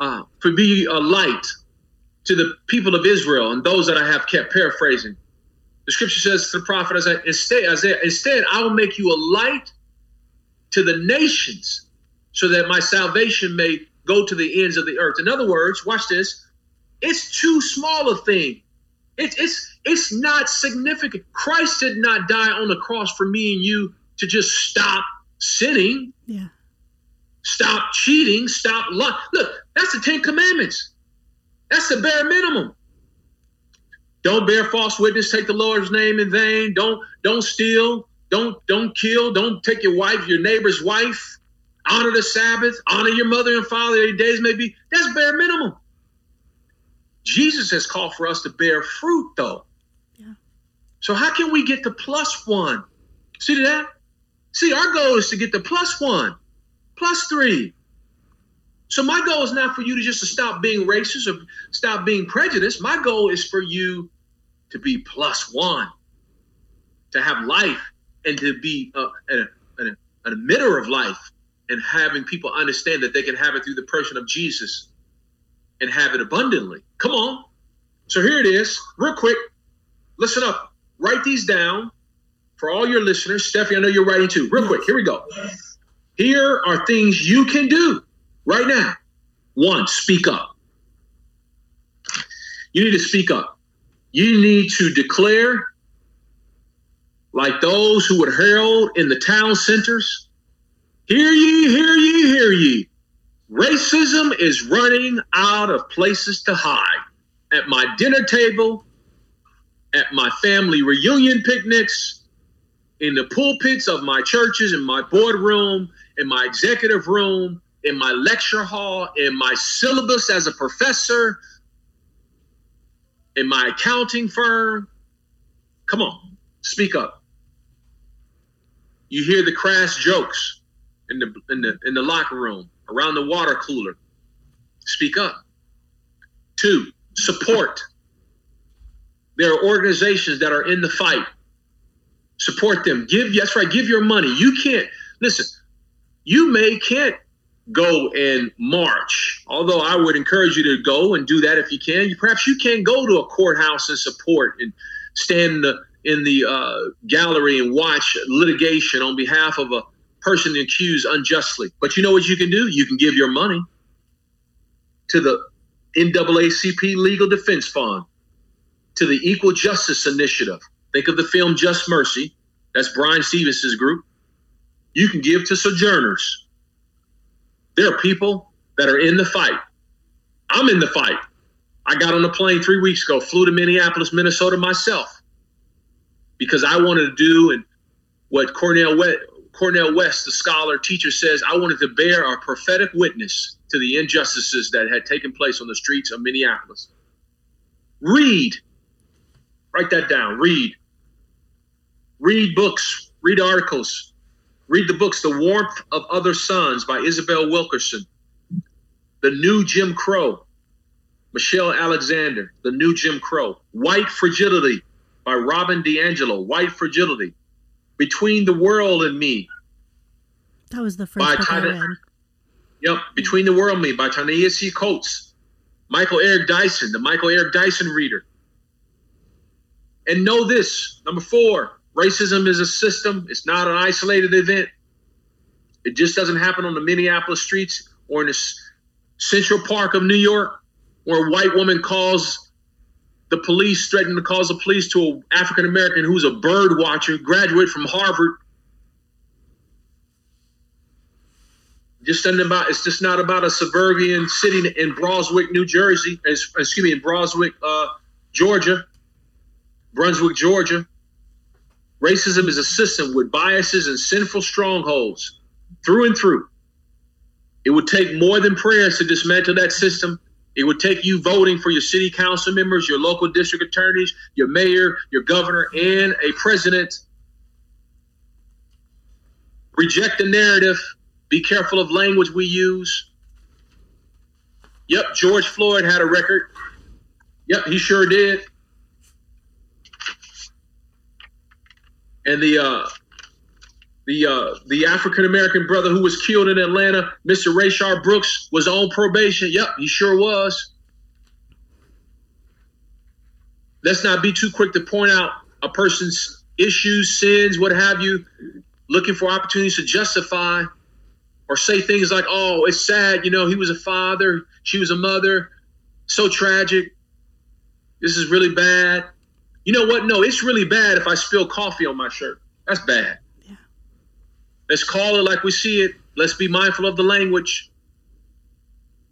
uh, for be a light to the people of Israel and those that I have kept paraphrasing. The scripture says to the prophet Isaiah, instead, Isaiah, instead I will make you a light to the nations, so that my salvation may go to the ends of the earth. In other words, watch this. It's too small a thing. It's it's it's not significant. Christ did not die on the cross for me and you to just stop sinning. Yeah. Stop cheating. Stop lying. Look, that's the Ten Commandments. That's the bare minimum. Don't bear false witness. Take the Lord's name in vain. Don't don't steal. Don't don't kill. Don't take your wife, your neighbor's wife. Honor the Sabbath. Honor your mother and father. Your days may be. That's bare minimum. Jesus has called for us to bear fruit, though. Yeah. So how can we get to plus one? See that? See, our goal is to get to plus one, plus three. So my goal is not for you to just to stop being racist or stop being prejudiced. My goal is for you to be plus one, to have life, and to be a, an, an, an emitter of life, and having people understand that they can have it through the person of Jesus and have it abundantly. Come on. So here it is, real quick. Listen up. Write these down for all your listeners. Stephanie, I know you're writing too. Real quick, here we go. Here are things you can do right now. One, speak up. You need to speak up. You need to declare, like those who would herald in the town centers, hear ye, hear ye, hear ye. Racism is running out of places to hide. At my dinner table, at my family reunion picnics, in the pulpits of my churches, in my boardroom, in my executive room, in my lecture hall, in my syllabus as a professor, in my accounting firm. Come on, speak up. You hear the crass jokes in the in the in the locker room, around the water cooler. Speak up. Two, support. There are organizations that are in the fight. Support them. Give that's right, give your money. You can't listen, you may can't go and march. Although I would encourage you to go and do that if you can. Perhaps you can go to a courthouse and support and stand in the, in the uh, gallery and watch litigation on behalf of a person accused unjustly. But you know what you can do? You can give your money to the NAACP Legal Defense Fund, to the Equal Justice Initiative. Think of the film Just Mercy. That's Bryan Stevenson's group. You can give to sojourners there are people that are in the fight. I'm in the fight. I got on a plane three weeks ago, flew to Minneapolis, Minnesota myself, because I wanted to do and what Cornel West, Cornel West, the scholar teacher, says. I wanted to bear our prophetic witness to the injustices that had taken place on the streets of Minneapolis. Read. Write that down. Read. Read books. Read articles. Read the books The Warmth of Other Suns by Isabel Wilkerson, The New Jim Crow, Michelle Alexander, The New Jim Crow, White Fragility by Robin DiAngelo, White Fragility, Between the World and Me. That was the first book Tina, I read. Yep, Between the World and Me by Ta-Nehisi Coates, Michael Eric Dyson, the Michael Eric Dyson reader. And know this, number four, Racism is a system, it's not an isolated event. It just doesn't happen on the Minneapolis streets or in the Central Park of New York, where a white woman calls the police, threatened to call the police to an African American who's a bird watcher, graduate from Harvard. Just about it's just not about a suburban city in Brunswick, New Jersey. Excuse me, in Brunswick, uh, Georgia, Brunswick, Georgia. Racism is a system with biases and sinful strongholds through and through. It would take more than prayers to dismantle that system. It would take you voting for your city council members, your local district attorneys, your mayor, your governor, and a president. Reject the narrative. Be careful of language we use. Yep, George Floyd had a record. Yep, he sure did. and the uh, the uh, the African American brother who was killed in Atlanta, Mr. Rayshard Brooks, was on probation. Yep, he sure was. Let's not be too quick to point out a person's issues, sins, what have you, looking for opportunities to justify or say things like, "Oh, it's sad, you know, he was a father, she was a mother, so tragic. This is really bad." You know what? No, it's really bad if I spill coffee on my shirt. That's bad. Let's call it like we see it. Let's be mindful of the language.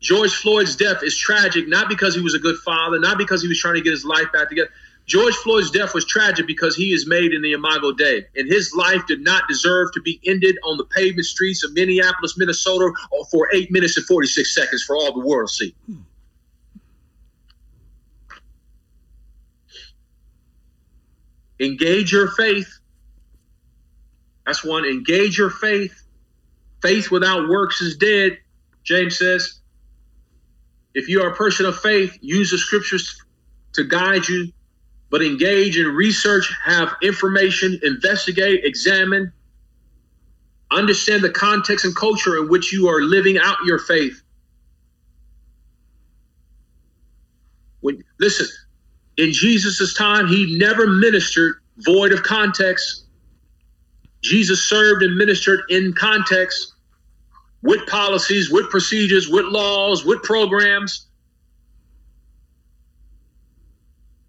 George Floyd's death is tragic, not because he was a good father, not because he was trying to get his life back together. George Floyd's death was tragic because he is made in the Imago Dei, and his life did not deserve to be ended on the pavement streets of Minneapolis, Minnesota, for eight minutes and 46 seconds for all the world to see. Hmm. Engage your faith. That's one. Engage your faith. Faith without works is dead, James says. If you are a person of faith, use the scriptures to guide you, but engage in research, have information, investigate, examine, understand the context and culture in which you are living out your faith. When listen, in Jesus' time, he never ministered void of context. Jesus served and ministered in context with policies, with procedures, with laws, with programs.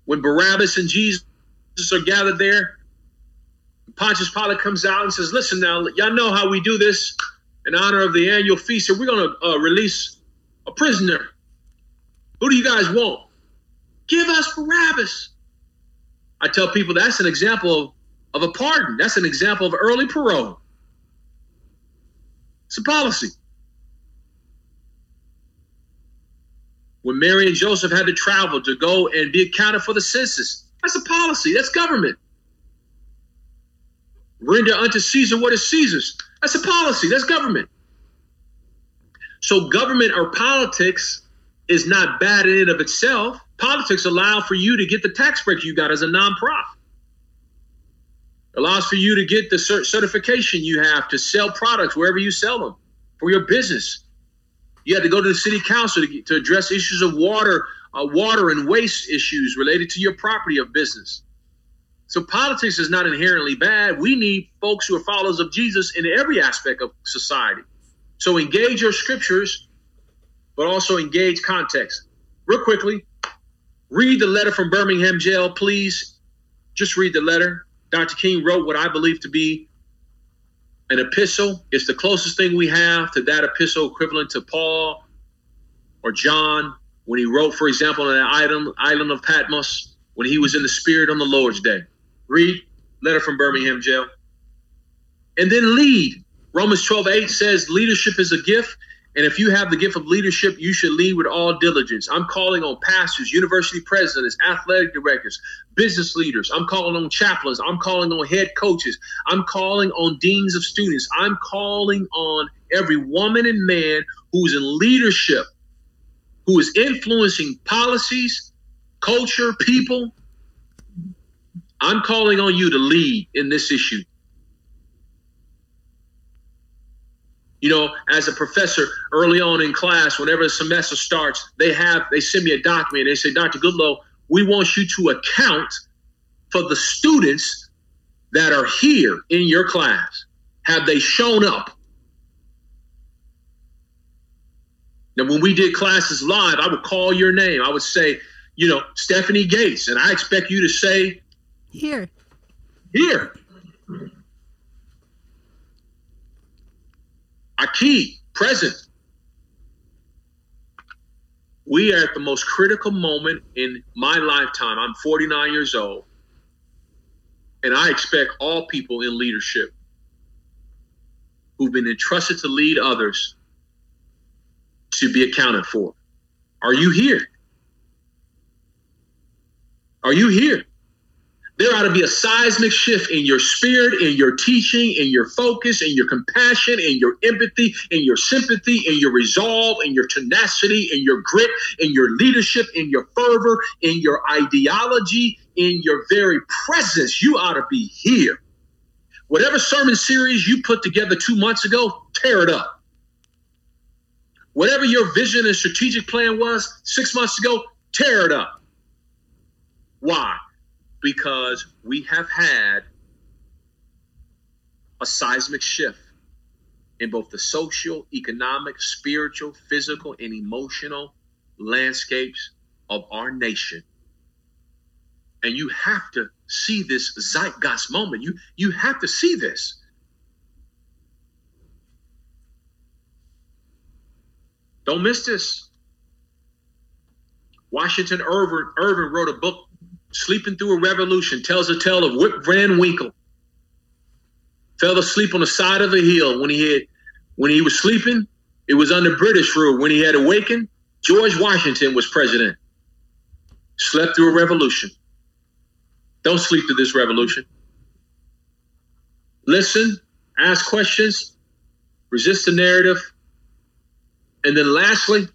When Barabbas and Jesus are gathered there, Pontius Pilate comes out and says, Listen now, y'all know how we do this in honor of the annual feast. So we're going to uh, release a prisoner. Who do you guys want? Give us Barabbas. I tell people that's an example of, of a pardon. That's an example of early parole. It's a policy. When Mary and Joseph had to travel to go and be accounted for the census, that's a policy. That's government. Render unto Caesar what is Caesar's. That's a policy. That's government. So, government or politics is not bad in and of itself. Politics allow for you to get the tax break you got as a nonprofit. Allows for you to get the certification you have to sell products wherever you sell them for your business. You had to go to the city council to, to address issues of water, uh, water and waste issues related to your property of business. So politics is not inherently bad. We need folks who are followers of Jesus in every aspect of society. So engage your scriptures, but also engage context. Real quickly, read the letter from Birmingham jail, please. Just read the letter. Dr. King wrote what I believe to be an epistle. It's the closest thing we have to that epistle equivalent to Paul or John when he wrote, for example, on the island, island of Patmos when he was in the Spirit on the Lord's day. Read letter from Birmingham jail. And then lead. Romans 12, 8 says leadership is a gift and if you have the gift of leadership, you should lead with all diligence. I'm calling on pastors, university presidents, athletic directors, business leaders. I'm calling on chaplains. I'm calling on head coaches. I'm calling on deans of students. I'm calling on every woman and man who's in leadership, who is influencing policies, culture, people. I'm calling on you to lead in this issue. You know, as a professor early on in class, whenever the semester starts, they have they send me a document. They say, Dr. Goodloe, we want you to account for the students that are here in your class. Have they shown up? Now, when we did classes live, I would call your name. I would say, you know, Stephanie Gates, and I expect you to say, here, here. Aki, present. We are at the most critical moment in my lifetime. I'm 49 years old. And I expect all people in leadership who've been entrusted to lead others to be accounted for. Are you here? Are you here? There ought to be a seismic shift in your spirit, in your teaching, in your focus, in your compassion, in your empathy, in your sympathy, in your resolve, in your tenacity, in your grit, in your leadership, in your fervor, in your ideology, in your very presence. You ought to be here. Whatever sermon series you put together two months ago, tear it up. Whatever your vision and strategic plan was six months ago, tear it up. Why? because we have had a seismic shift in both the social, economic, spiritual, physical, and emotional landscapes of our nation. And you have to see this zeitgeist moment. You you have to see this. Don't miss this. Washington Irvin, Irving wrote a book Sleeping Through a Revolution, tells a tale of Rip Van Winkle. Fell asleep on the side of a hill when he had when he was sleeping. It was under British rule. When he had awakened, George Washington was president. Slept through a revolution. Don't sleep through this revolution. Listen, ask questions, resist the narrative. And then lastly,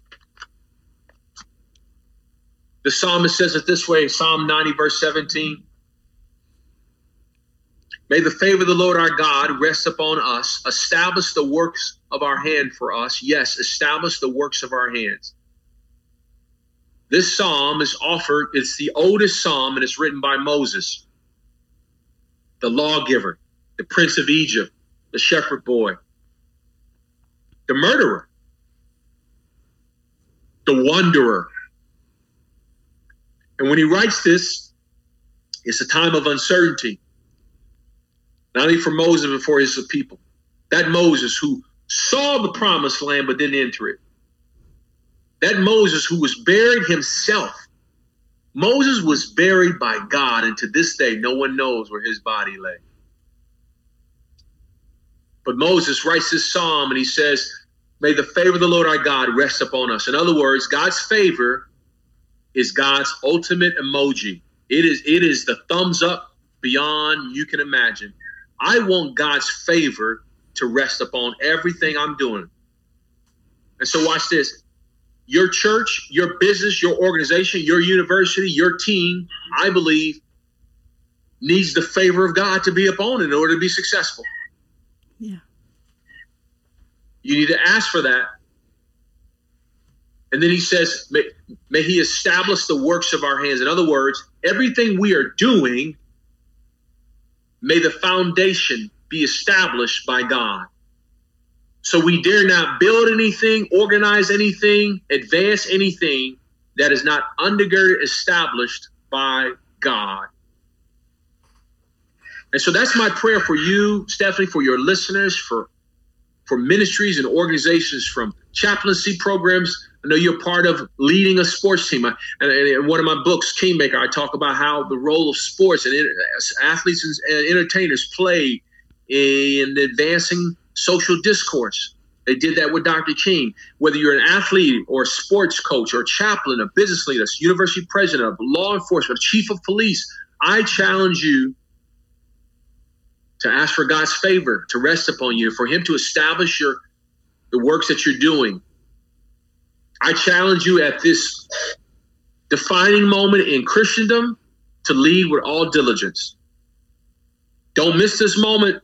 the psalmist says it this way Psalm 90, verse 17. May the favor of the Lord our God rest upon us, establish the works of our hand for us. Yes, establish the works of our hands. This psalm is offered, it's the oldest psalm, and it's written by Moses, the lawgiver, the prince of Egypt, the shepherd boy, the murderer, the wanderer. And when he writes this, it's a time of uncertainty, not only for Moses, but for his people. That Moses who saw the promised land but didn't enter it. That Moses who was buried himself. Moses was buried by God, and to this day, no one knows where his body lay. But Moses writes this psalm and he says, May the favor of the Lord our God rest upon us. In other words, God's favor is God's ultimate emoji. It is it is the thumbs up beyond you can imagine. I want God's favor to rest upon everything I'm doing. And so watch this. Your church, your business, your organization, your university, your team, I believe needs the favor of God to be upon in order to be successful. Yeah. You need to ask for that. And then he says, may, may he establish the works of our hands. In other words, everything we are doing, may the foundation be established by God. So we dare not build anything, organize anything, advance anything that is not undergirded, established by God. And so that's my prayer for you, Stephanie, for your listeners, for for ministries and organizations from chaplaincy programs. I know you're part of leading a sports team. I, and in one of my books, Kingmaker, I talk about how the role of sports and athletes and entertainers play in advancing social discourse. They did that with Dr. King. Whether you're an athlete or a sports coach or a chaplain, a business leader, a university president, a law enforcement, a chief of police, I challenge you to ask for God's favor to rest upon you, for Him to establish your the works that you're doing. I challenge you at this defining moment in Christendom to lead with all diligence. Don't miss this moment.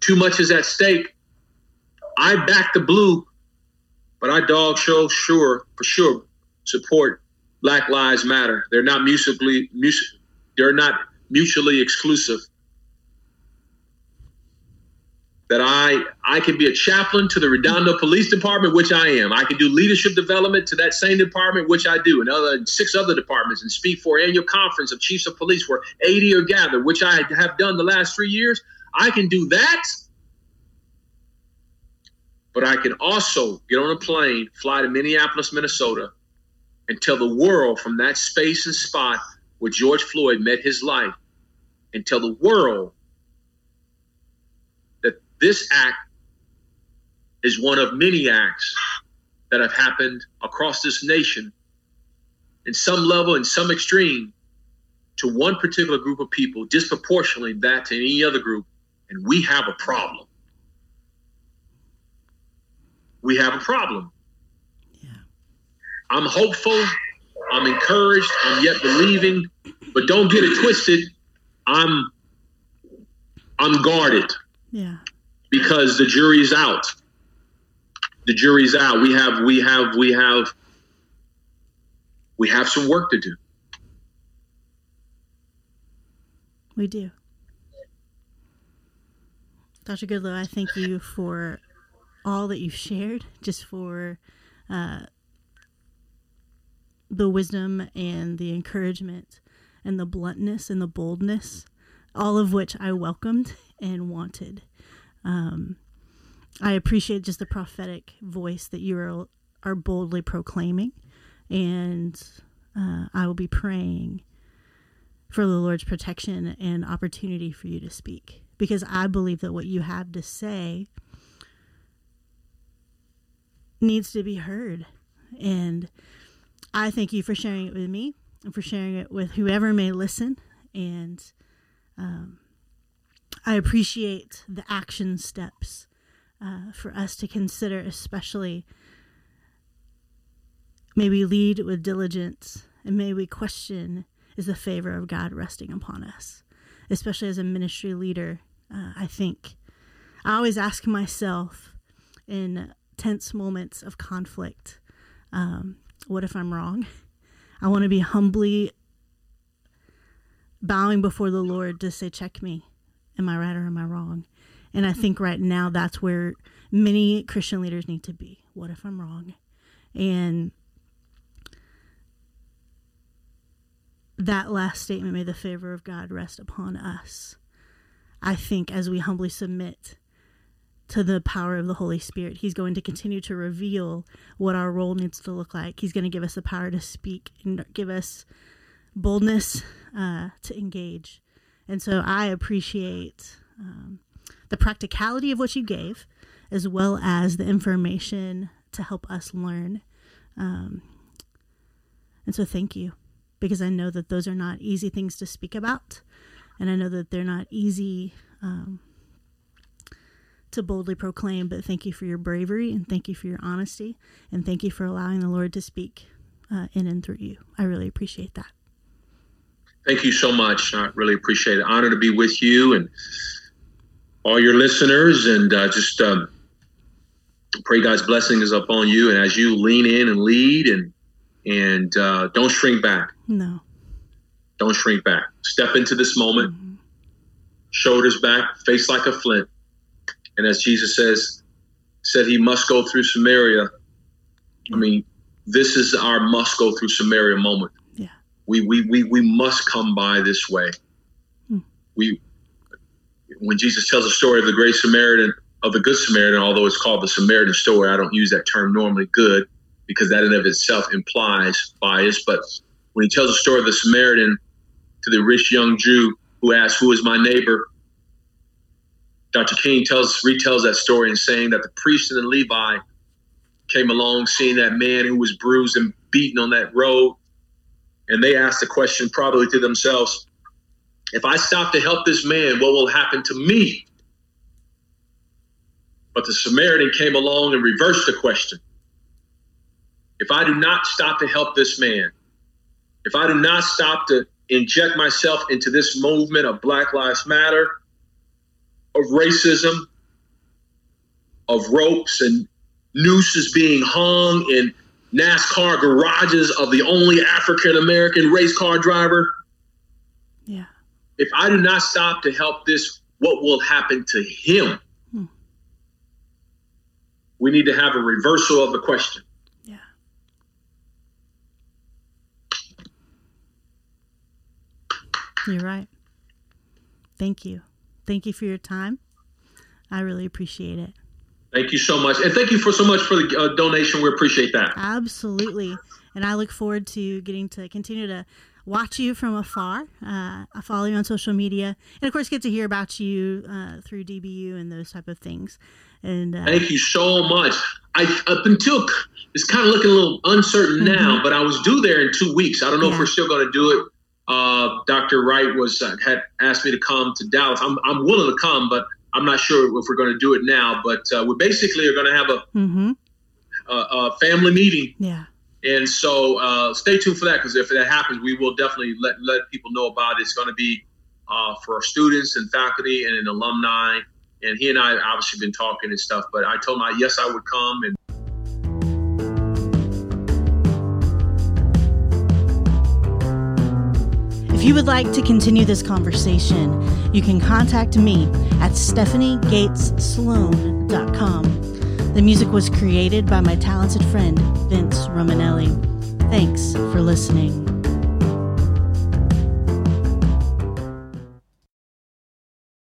Too much is at stake. I back the blue, but I dog show sure for sure support Black Lives Matter. They're not mutually they're not mutually exclusive that I I can be a chaplain to the Redondo Police Department, which I am. I can do leadership development to that same department, which I do, and other six other departments, and speak for annual conference of chiefs of police where 80 are gathered, which I have done the last three years. I can do that, but I can also get on a plane, fly to Minneapolis, Minnesota, and tell the world from that space and spot where George Floyd met his life, and tell the world this act is one of many acts that have happened across this nation in some level, in some extreme, to one particular group of people, disproportionately that to any other group, and we have a problem. We have a problem. Yeah. I'm hopeful, I'm encouraged, I'm yet believing, but don't get it twisted. I'm I'm guarded. Yeah because the jury's out. The jury's out. We have we have we have we have some work to do. We do. Dr. Goodloe, I thank you for all that you've shared, just for uh, the wisdom and the encouragement and the bluntness and the boldness, all of which I welcomed and wanted. Um, I appreciate just the prophetic voice that you are are boldly proclaiming. And uh, I will be praying for the Lord's protection and opportunity for you to speak because I believe that what you have to say needs to be heard. And I thank you for sharing it with me and for sharing it with whoever may listen. And um, I appreciate the action steps uh, for us to consider, especially may we lead with diligence and may we question is the favor of God resting upon us, especially as a ministry leader. Uh, I think I always ask myself in tense moments of conflict um, what if I'm wrong? I want to be humbly bowing before the Lord to say, check me. Am I right or am I wrong? And I think right now that's where many Christian leaders need to be. What if I'm wrong? And that last statement, may the favor of God rest upon us. I think as we humbly submit to the power of the Holy Spirit, He's going to continue to reveal what our role needs to look like. He's going to give us the power to speak and give us boldness uh, to engage. And so I appreciate um, the practicality of what you gave, as well as the information to help us learn. Um, and so thank you because I know that those are not easy things to speak about. And I know that they're not easy um, to boldly proclaim, but thank you for your bravery and thank you for your honesty and thank you for allowing the Lord to speak uh, in and through you. I really appreciate that. Thank you so much. I really appreciate it. Honor to be with you and all your listeners, and uh, just um, pray God's blessing is upon you. And as you lean in and lead, and and uh, don't shrink back. No. Don't shrink back. Step into this moment, mm-hmm. shoulders back, face like a flint. And as Jesus says, said he must go through Samaria. I mean, this is our must go through Samaria moment. We we we, we must come by this way. Hmm. We when Jesus tells the story of the great Samaritan of the good Samaritan, although it's called the Samaritan story, I don't use that term normally good because that in of itself implies bias. But when he tells the story of the Samaritan to the rich young Jew who asks, Who is my neighbor? Dr. King tells retells that story in saying that the priest and the Levi came along seeing that man who was bruised and beaten on that road. And they asked the question probably to themselves, if I stop to help this man, what will happen to me? But the Samaritan came along and reversed the question. If I do not stop to help this man, if I do not stop to inject myself into this movement of Black Lives Matter, of racism, of ropes and nooses being hung in NASCAR garages of the only African American race car driver. Yeah. If I do not stop to help this, what will happen to him? Hmm. We need to have a reversal of the question. Yeah. You're right. Thank you. Thank you for your time. I really appreciate it. Thank you so much. And thank you for so much for the uh, donation. We appreciate that. Absolutely. And I look forward to getting to continue to watch you from afar. Uh, I follow you on social media, and of course, get to hear about you uh, through DBU and those type of things. And uh, thank you so much. I up until it's kind of looking a little uncertain mm-hmm. now, but I was due there in two weeks. I don't know yeah. if we're still going to do it. Uh, Dr. Wright was uh, had asked me to come to Dallas. I'm I'm willing to come, but I'm not sure if we're going to do it now. But uh, we basically are going to have a, mm-hmm. a, a family meeting. Yeah and so uh, stay tuned for that because if that happens, we will definitely let, let people know about it. It's going to be uh, for our students and faculty and an alumni. And he and I obviously been talking and stuff, but I told him, I, yes, I would come. And you would like to continue this conversation, you can contact me at stephaniegatessloan.com. The music was created by my talented friend, Vince Romanelli. Thanks for listening.